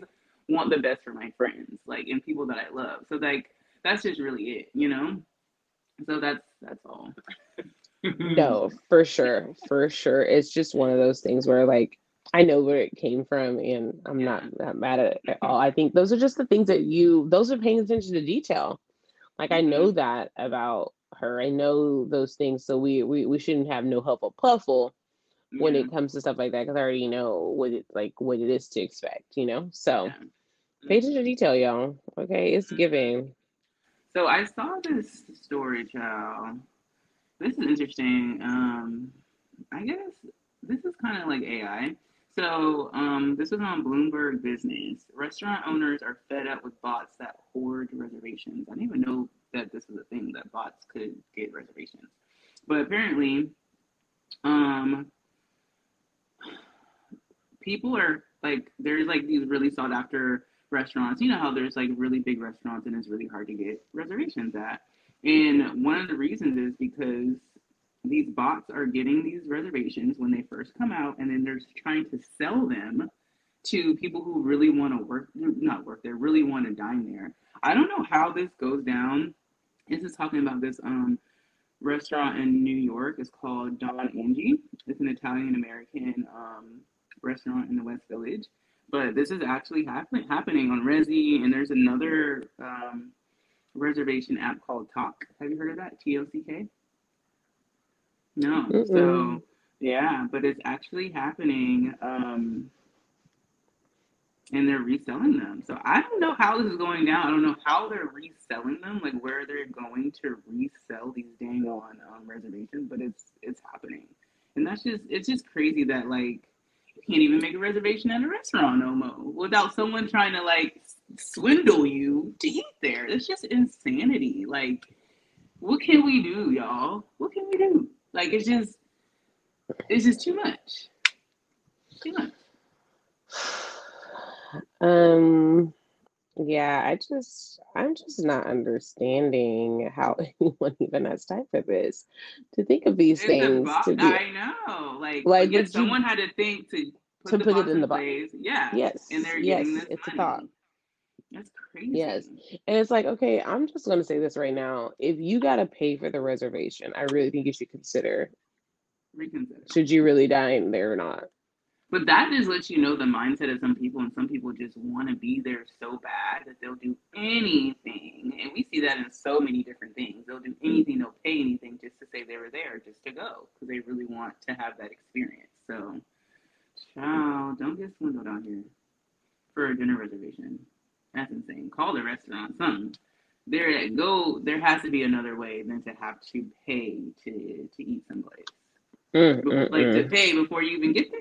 want the best for my friends, like and people that I love. So like that's just really it, you know. So that's that's all. No, for sure, for sure. It's just one of those things where like I know where it came from, and I'm not not mad at it at mm-hmm. all. I think those are just the things that you those are paying attention to detail. Like I mm-hmm. know that about her. I know those things, so we we, we shouldn't have no huff or puffle when Yeah, it comes to stuff like that because I already know what it like what it is to expect. You know, so yeah. Pay attention to detail, y'all. Okay, it's giving. So I saw this story, child. This is interesting. Um, I guess this is kind of like AI. So um, this was on Bloomberg Business. Restaurant owners are fed up with bots that hoard reservations. I didn't even know that this was a thing that bots could get reservations, but apparently, um, people are like there's like these really sought after restaurants. You know how there's like really big restaurants and it's really hard to get reservations at. And one of the reasons is because these bots are getting these reservations when they first come out and then they're trying to sell them to people who really want to work not work there, really want to dine there. I don't know how this goes down. This is talking about this um restaurant in New York. It's called Don Angie. It's an Italian American um restaurant in the West Village but this is actually happen- happening on Resy, and there's another um, reservation app called Tock. Have you heard of that? T O C K. No. Mm-mm. So yeah, but it's actually happening, um, and they're reselling them. So I don't know how this is going down. I don't know how they're reselling them, like where they're going to resell these dang on um, reservations, but it's it's happening, and that's just it's just crazy that like can't even make a reservation at a restaurant no more without someone trying to like swindle you to eat there. It's just insanity. Like, what can we do, y'all? What can we do? Like, it's just, it's just too much. Too much. Um, Yeah, I just I'm just not understanding how anyone even has time for this. To think of these things box. to be I know. Like, like, yet but you someone had to think to put to put it in the box. Yeah, and Yes, they're yes, getting this it's a thought. That's crazy. Yes. And it's like, okay, I'm just gonna say this right now. If you gotta pay for the reservation, I really think you should consider Reconsider. should you really dine there or not. But that just lets you know the mindset of some people, and some people just want to be there so bad that they'll do anything. And we see that in so many different things. They'll do anything, they'll pay anything just to say they were there, just to go, because they really want to have that experience. So, child, don't get swindled out here for a dinner reservation. That's insane. Call the restaurant, something. There, go. There has to be another way than to have to pay to to eat someplace. Mm, mm, like to mm, pay before you even get there.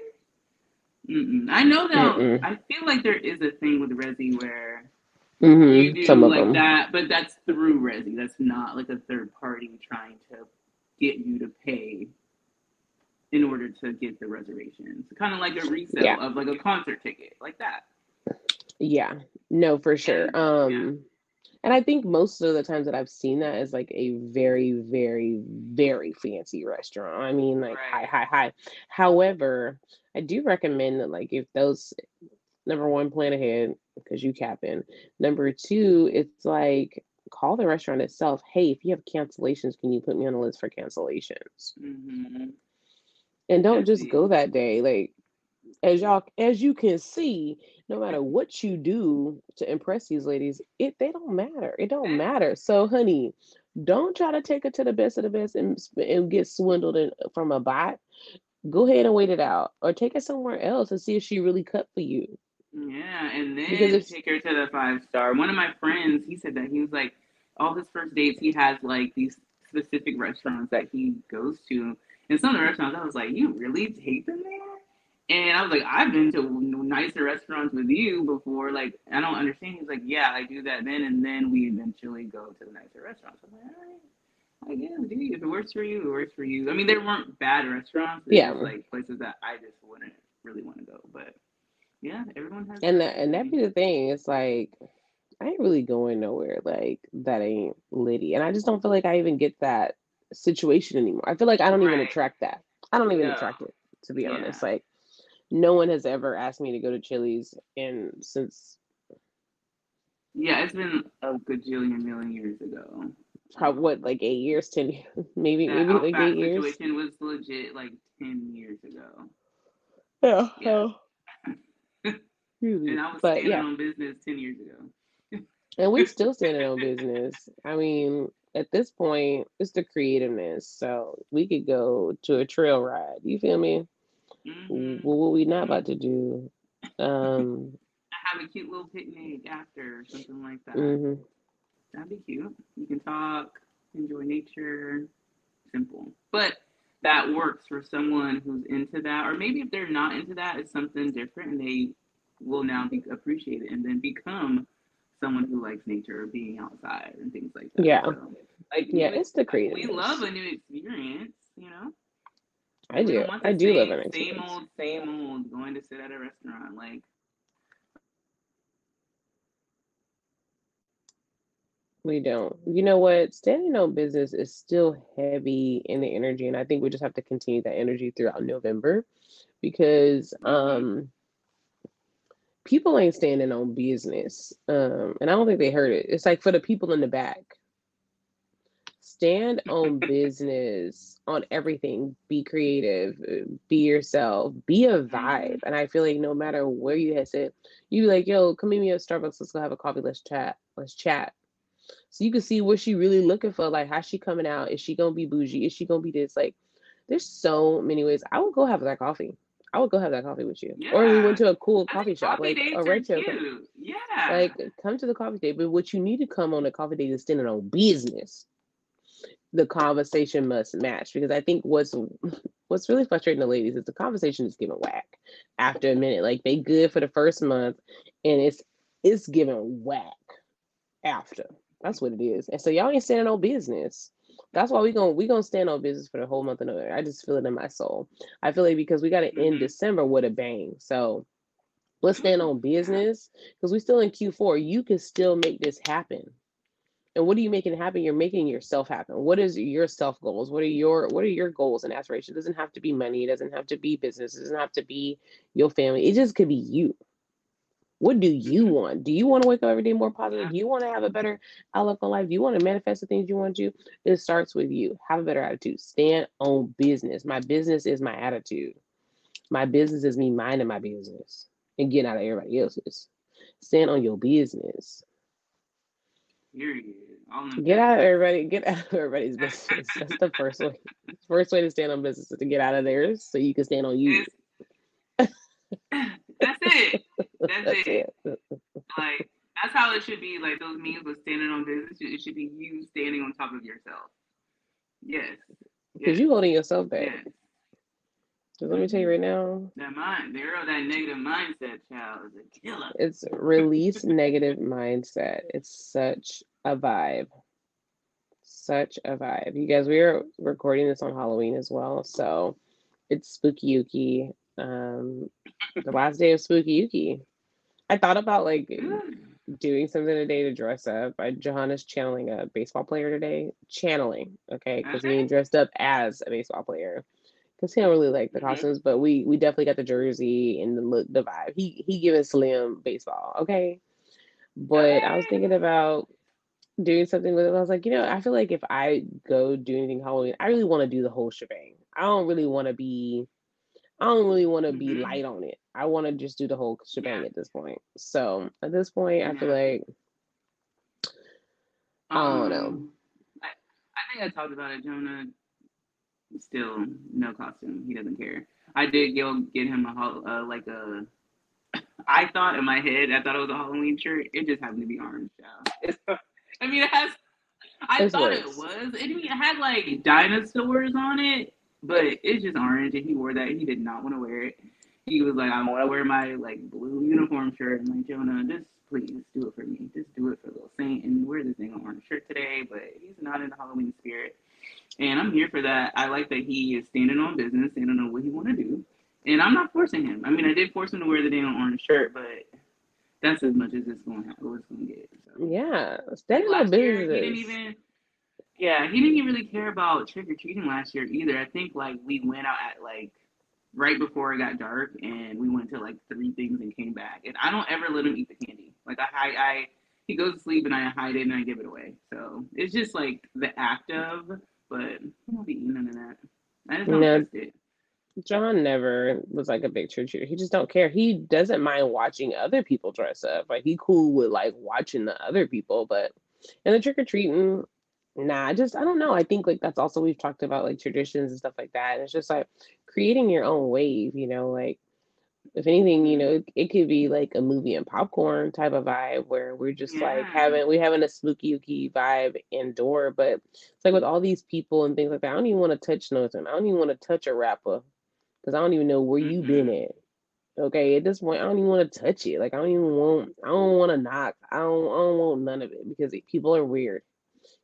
Mm-mm. I know that. I feel like there is a thing with Resy where mm. you do Some of like that, but that's through Resy. That's not like a third party trying to get you to pay in order to get the reservations. Kind of like a resale Yeah. of like a concert ticket, like that. Yeah. No, for sure. And yeah, Um, and I think most of the times that I've seen that is like a very, very, very fancy restaurant. I mean, like high, right. high, high. However, I do recommend that like if those number one, plan ahead because you cap in. Number two, it's like call the restaurant itself. Hey, if you have cancellations, can you put me on a list for cancellations? hmm And don't That's just go that day. Like as y'all as you can see, no matter what you do to impress these ladies, it they don't matter. It don't matter. So, honey, don't try to take it to the best of the best and, and get swindled in, from a bot. Go ahead and wait it out, or take it somewhere else and see if she really cut for you. Yeah, and then Because if take her to the five star. One of my friends, he said that he was like, all his first dates, he has like these specific restaurants that he goes to. And some of the restaurants, I was like, you really take them there? And I was like, I've been to nicer restaurants with you before. Like, I don't understand. He's like, yeah, I do that then, and then we eventually go to the nicer restaurants. I'm like, all right, I guess, dude, if it works for you, it works for you. I mean, there weren't bad restaurants. Yeah, like places that I just wouldn't really want to go. But yeah, everyone has and uh, that and that be the thing. It's like I ain't really going nowhere. Like that ain't Liddy, and I just don't feel like I even get that situation anymore. I feel like I don't even attract that. I don't even No. attract it, to be honest. Like no one has ever asked me to go to Chili's, and since Yeah, it's been a gajillion million years ago. Probably what like eight years, ten years, maybe That maybe like eight years. situation was legit like 10 years ago. Yeah, Yeah. And I was But standing yeah, on business 10 years ago. and we're still standing on business. I mean, at this point, it's the creativeness. So we could go to a trail ride. You feel me? hmm Well, what we not about to do? Um, Have a cute little picnic after, something like that. hmm That'd be cute. You can talk, enjoy nature. Simple. But that works for someone who's into that. Or maybe if they're not into that, it's something different and they will now be appreciate it and then become someone who likes nature or being outside and things like that. Yeah, So like yeah. It's the creative. we love a new experience, you know? I do. I do love same an same experience. old, same old going to sit at a restaurant. Like We don't. You know what? Standing on business is still heavy in the energy, and I think we just have to continue that energy throughout November because um people ain't standing on business. Um, and I don't think they heard it. It's like for the people in the back. Stand on business on everything. Be creative, uh, be yourself, be a vibe. And I feel like no matter where you had said, you be like, yo, come meet me at Starbucks, let's go have a coffee, let's chat, let's chat. So you can see what she really looking for. Like, how's she coming out? Is she gonna be bougie? Is she gonna be this? Like, there's so many ways. I would go have that coffee. I would go have that coffee with you. Or we went to a cool coffee shop, coffee like a dates are retail. co- cute. Yeah. Like, come to the coffee date. But what you need to come on a coffee date is standing on business. The conversation must match because I think what's what's really frustrating the ladies is the conversation is giving whack after a minute. Like they good for the first month, and it's it's giving whack after. That's what it is. And so y'all ain't standing on business. That's why we gonna we gonna stand on business for the whole month of November. I just feel it in my soul. I feel like because we gotta end hmm December with a bang. So Let's stand on business because we're still in Q4. You can still make this happen. And what are you making happen? You're making yourself happen. What is your self goals? What are your what are your goals and aspirations? It doesn't have to be money. It doesn't have to be business. It doesn't have to be your family. It just could be you. What do you want? Do you want to wake up every day more positive? Do you want to have a better outlook on life? Do you want to manifest the things you want to? Do? It starts with you. Have a better attitude. Stand on business. My business is my attitude. My business is me minding my business and getting out of everybody else's. Stand on your business. Period. Get out of everybody. Get out of everybody's business. That's the first way. First way to stand on business is to get out of theirs so you can stand on you. That's it. That's, That's it. it. Like that's how it should be. Like those memes with standing on business. It should be you standing on top of yourself. Yes. Because Yes. you holding yourself back. Yes. 'Cause let me tell you right now, That mind, there, that negative mindset, child, is a killer. it's release negative mindset. It's such a vibe. Such a vibe. You guys, we are recording this on Halloween as well. So it's Spooky Yuki. Um, the last day of Spooky Yuki. I thought about like doing something today to dress up. I Johanna's channeling a baseball player today. Channeling, okay, because Okay. me dressed up as a baseball player. Because he don't really like the Mhm. costumes, but we we definitely got the jersey and the look, the vibe. He he giving Slim baseball, okay. But I was thinking about doing something with it. I was like, you know, I feel like if I go do anything Halloween, I really want to do the whole shebang. I don't really want to be, I don't really want to be Mhm. light on it. I want to just do the whole shebang Yeah. at this point. So at this point, I feel Yeah. like I don't know. Um, I, I think I talked about it, Jonah. Still no costume. He doesn't care. I did go get him a uh, like a. I thought in my head, I thought it was a Halloween shirt. It just happened to be orange. Yeah. I mean, it has. I It's thought it worse. was. It, it had like dinosaurs on it, but it's just orange, and he wore that. He did not want to wear it. He was like, "I want to wear my like blue uniform shirt." I'm like, Jonah, just please do it for me. Just do it for little Saint and wear this thing on orange shirt today. But he's not in the Halloween spirit, and I'm here for that. I like that he is standing on business, standing on what he want to do, and I'm not forcing him. I mean, I did force him to wear the damn orange shirt, but that's as much as it's gonna have. What it's gonna get. So. yeah, standing on Last year, he business. didn't even. Yeah, he didn't even really care about trick or treating last year either. I think like we went out at like right before it got dark, and we went to like three things and came back. And I don't ever let him eat the candy. Like I, I, I he goes to sleep and I hide it and I give it away. So it's just like the act of, but I won't be eating none of that. I just don't No. trust it. John never was like a big trick or treater. He just don't care. He doesn't mind watching other people dress up. Like he cool with like watching the other people, but and the trick or treating, nah. I just I don't know. I think like that's also we've talked about like traditions and stuff like that. And it's just like creating your own wave. You know, like if anything, you mm-hmm. know, it, it could be like a movie and popcorn type of vibe where we're just like having we're having a spooky ooky vibe indoor, but it's like with all these people and things like that. I don't even want to touch nothing. I don't even want to touch a rapper because I don't even know where you been mm-hmm. at. Okay, at this point, I don't even want to touch it. Like I don't even want. I don't want to knock. I don't. I don't want none of it because people are weird.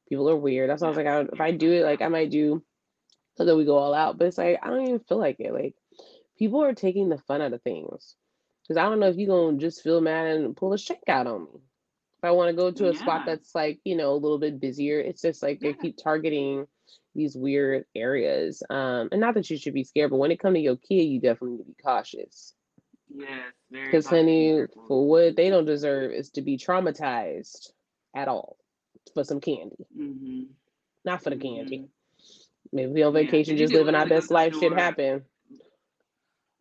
People are weird. That's why I was like, I, if I do it, like I might do, so that we go all out. But it's like I don't even feel like it. Like people are taking the fun out of things. Because I don't know if you're gonna just feel mad and pull a shank out on me. If I want to go to a spot that's like you know a little bit busier, it's just like they keep targeting these weird areas. Um, and not that you should be scared, but when it comes to your kid, you definitely need to be cautious. Yes. Because honey, for what they don't deserve is to be traumatized at all for some candy, Mhm. not for the candy. Maybe we on vacation, you just living our best come to the life. Shit happen,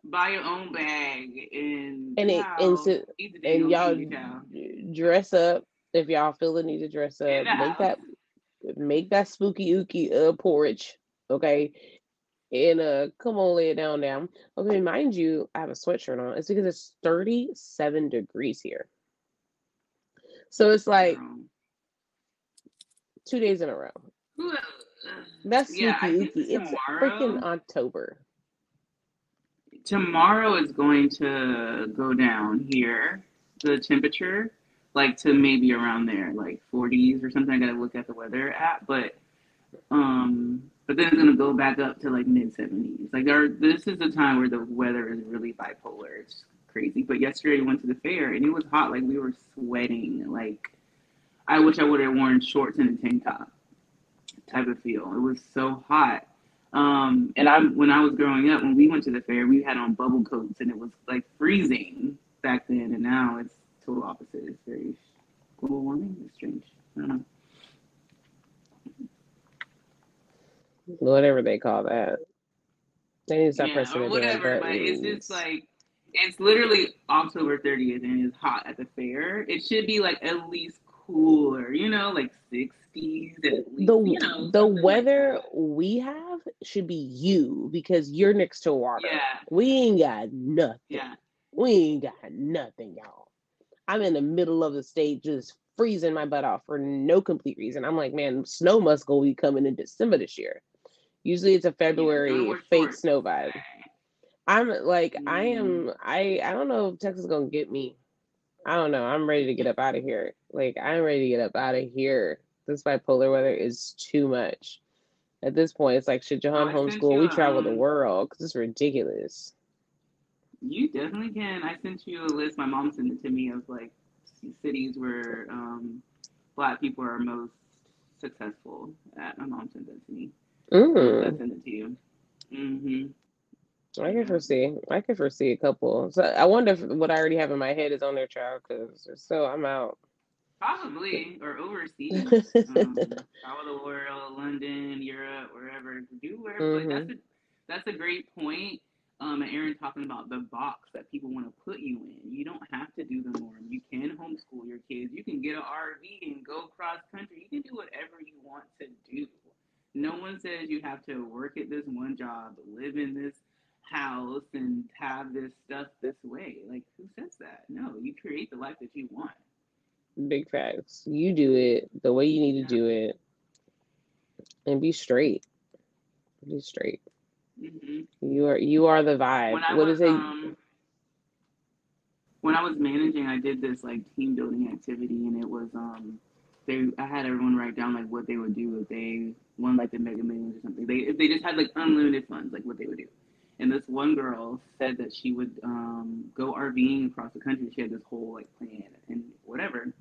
buy your own bag and and it and sit, eat the damn and y'all candy chow. d- dress up if y'all feel the need to dress up. Make house. that make that spooky ooky uh porridge, okay? And uh, come on, lay it down now. Okay, mind you, I have a sweatshirt on. It's because it's 37 degrees here. So it's like. Two days in a row. Uh, That's yeah. It's freaking October. tomorrow is going to go down here, the temperature, like to maybe around there, like 40s or something. I gotta look at the weather app, but um, but then it's gonna go back up to like mid 70s. Like, there, this is the time where the weather is really bipolar. It's crazy. But yesterday we went to the fair and it was hot. Like we were sweating. Like I wish I would have worn shorts and a tank top type of feel. It was so hot. Um, and I, when I was growing up, when we went to the fair, we had on bubble coats and it was like freezing back then. And now it's total opposite. It's very global warming. It's strange. I don't know. Whatever they call that. They need to stop Yeah, pressing or whatever. But it's just like it's literally October 30th and it's hot at the fair. It should be like at least cooler, you know, like 60s at least. the you know, the something like weather we have should be you because you're next to water. Yeah, We ain't got nothing. yeah. We ain't got nothing, y'all. I'm in the middle of the state just freezing my butt off for no complete reason. I'm like, man, snow must go be coming in December this year. Usually it's a February wear fake shorts. snow vibe. I'm like, I Mm. am I I don't know if Texas is gonna get me. I don't know. I'm ready to get up out of here. Like I'm ready to get up out of here. This bipolar weather is too much. At this point, it's like should Jahan homeschool? We travel the um. world because it's ridiculous. You definitely can. I sent you a list. My mom sent it to me of like cities where um, black people are most successful at. My mom sent that to me. Mm. I sent it to you. hmm I can foresee. I can foresee a couple. So I wonder if what I already have in my head is on their child because so I'm out. Probably or overseas. Um, travel the world, London, Europe, wherever. Do wherever. Like hmm that's a that's a great point. Um, and Erin talking about the box that people want to put you in. You don't have to do the norm. You can homeschool your kids. You can get an RV and go cross country. You can do whatever you want to do. No one says you have to work at this one job, live in this house, and have this stuff this way. Like, who says that? No, you create the life that you want. Big facts. You do it the way you need to do it and be straight. Be straight. hmm You are you are the vibe. What was is it? um when I was managing, I did this like team building activity, and it was um they I had everyone write down like what they would do if they won like the Mega Millions or something. They if they just had like unlimited funds, like what they would do. And this one girl said that she would um go RVing across the country. She had this whole like plan and whatever.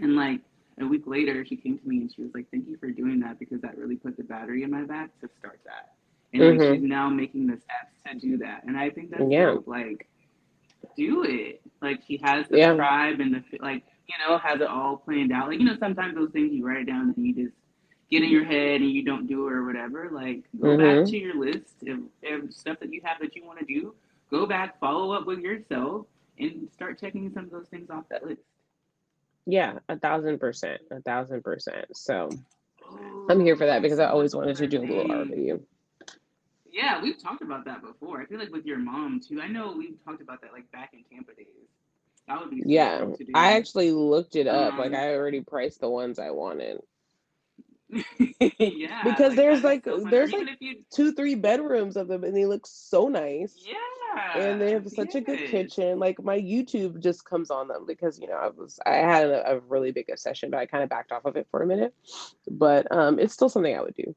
And like a week later, she came to me and she was like, "Thank you for doing that because that really put the battery in my back to start that." And like hmm she's now making the steps to do that, and I think that's Yeah. dope. Like, do it. Like she has the Yeah. tribe and the like, you know, has it all planned out. Like you know, sometimes those things you write it down and you just get in your head and you don't do it or whatever. Like, go back hmm to your list of, of stuff that you have that you want to do. Go back, follow up with yourself, and start checking some of those things off that list. Yeah, a thousand percent. A thousand percent. So I'm here for that Oh, because I always wanted to do a little thing. RV. Yeah, we've talked about that before. I feel like with your mom too. I know we've talked about that like back in Tampa days. That would be Yeah. I actually looked it up. Like Um, I already priced the ones I wanted. yeah, Because like there's like so there's like you, two, three bedrooms of them and they look so nice. Yeah. And they have such a good kitchen. Like my YouTube just comes on them because you know I was I had a, a really big obsession, but I kind of backed off of it for a minute. But um, it's still something I would do.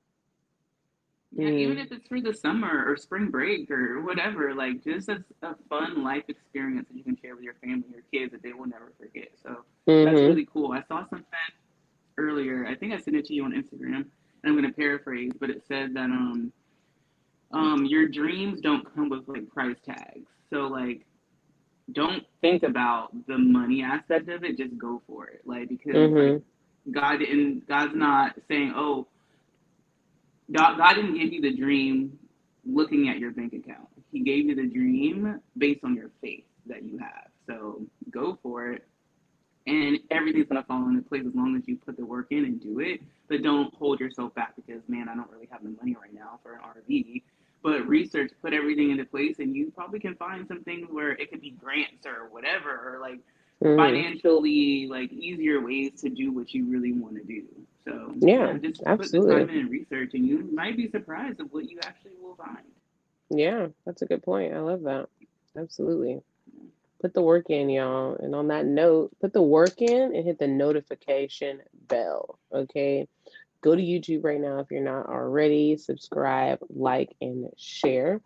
yeah. Even Mm, if it's for the summer or spring break or whatever, like just as a fun life experience that you can share with your family or kids that they will never forget. So that's hmm really cool. I saw something earlier. I think I sent it to you on Instagram, and I'm gonna paraphrase, but it said that um um your dreams don't come with like price tags. So like don't think about the money aspect of it, just go for it. Like because hmm like God didn't God's not saying, Oh, God, God didn't give you the dream looking at your bank account. He gave you the dream based on your faith that you have. So go for it and everything's gonna fall into place as long as you put the work in and do it. But don't hold yourself back because man, I don't really have the money right now for an RV. But research, put everything into place, and you probably can find some things where it could be grants or whatever, or like hmm financially like easier ways to do what you really want to do. So Yeah, yeah, just put the absolutely. time in and research, and you might be surprised of what you actually will find. Yeah, that's a good point. I love that. Absolutely. Put the work in, y'all. And on that note, put the work in and hit the notification bell. Okay. Go to YouTube right now if you're not already. Subscribe, like, and share.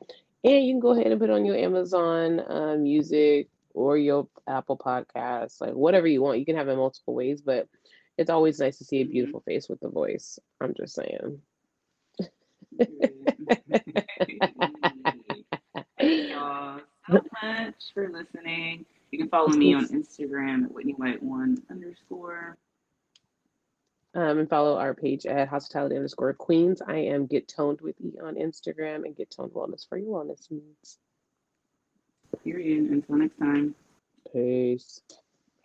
And you can go ahead and put on your Amazon uh, Music or your Apple Podcasts, like whatever you want. You can have it multiple ways, but it's always nice to see a Mhm. beautiful face with the voice. I'm just saying. Thank y'all so much for listening. You can follow me on Instagram at Whitney White one underscore. Um, and follow our page at hospitality underscore queens. I am Get Toned with E on Instagram and Get Toned Wellness for your wellness needs. Period. Until next time. Peace.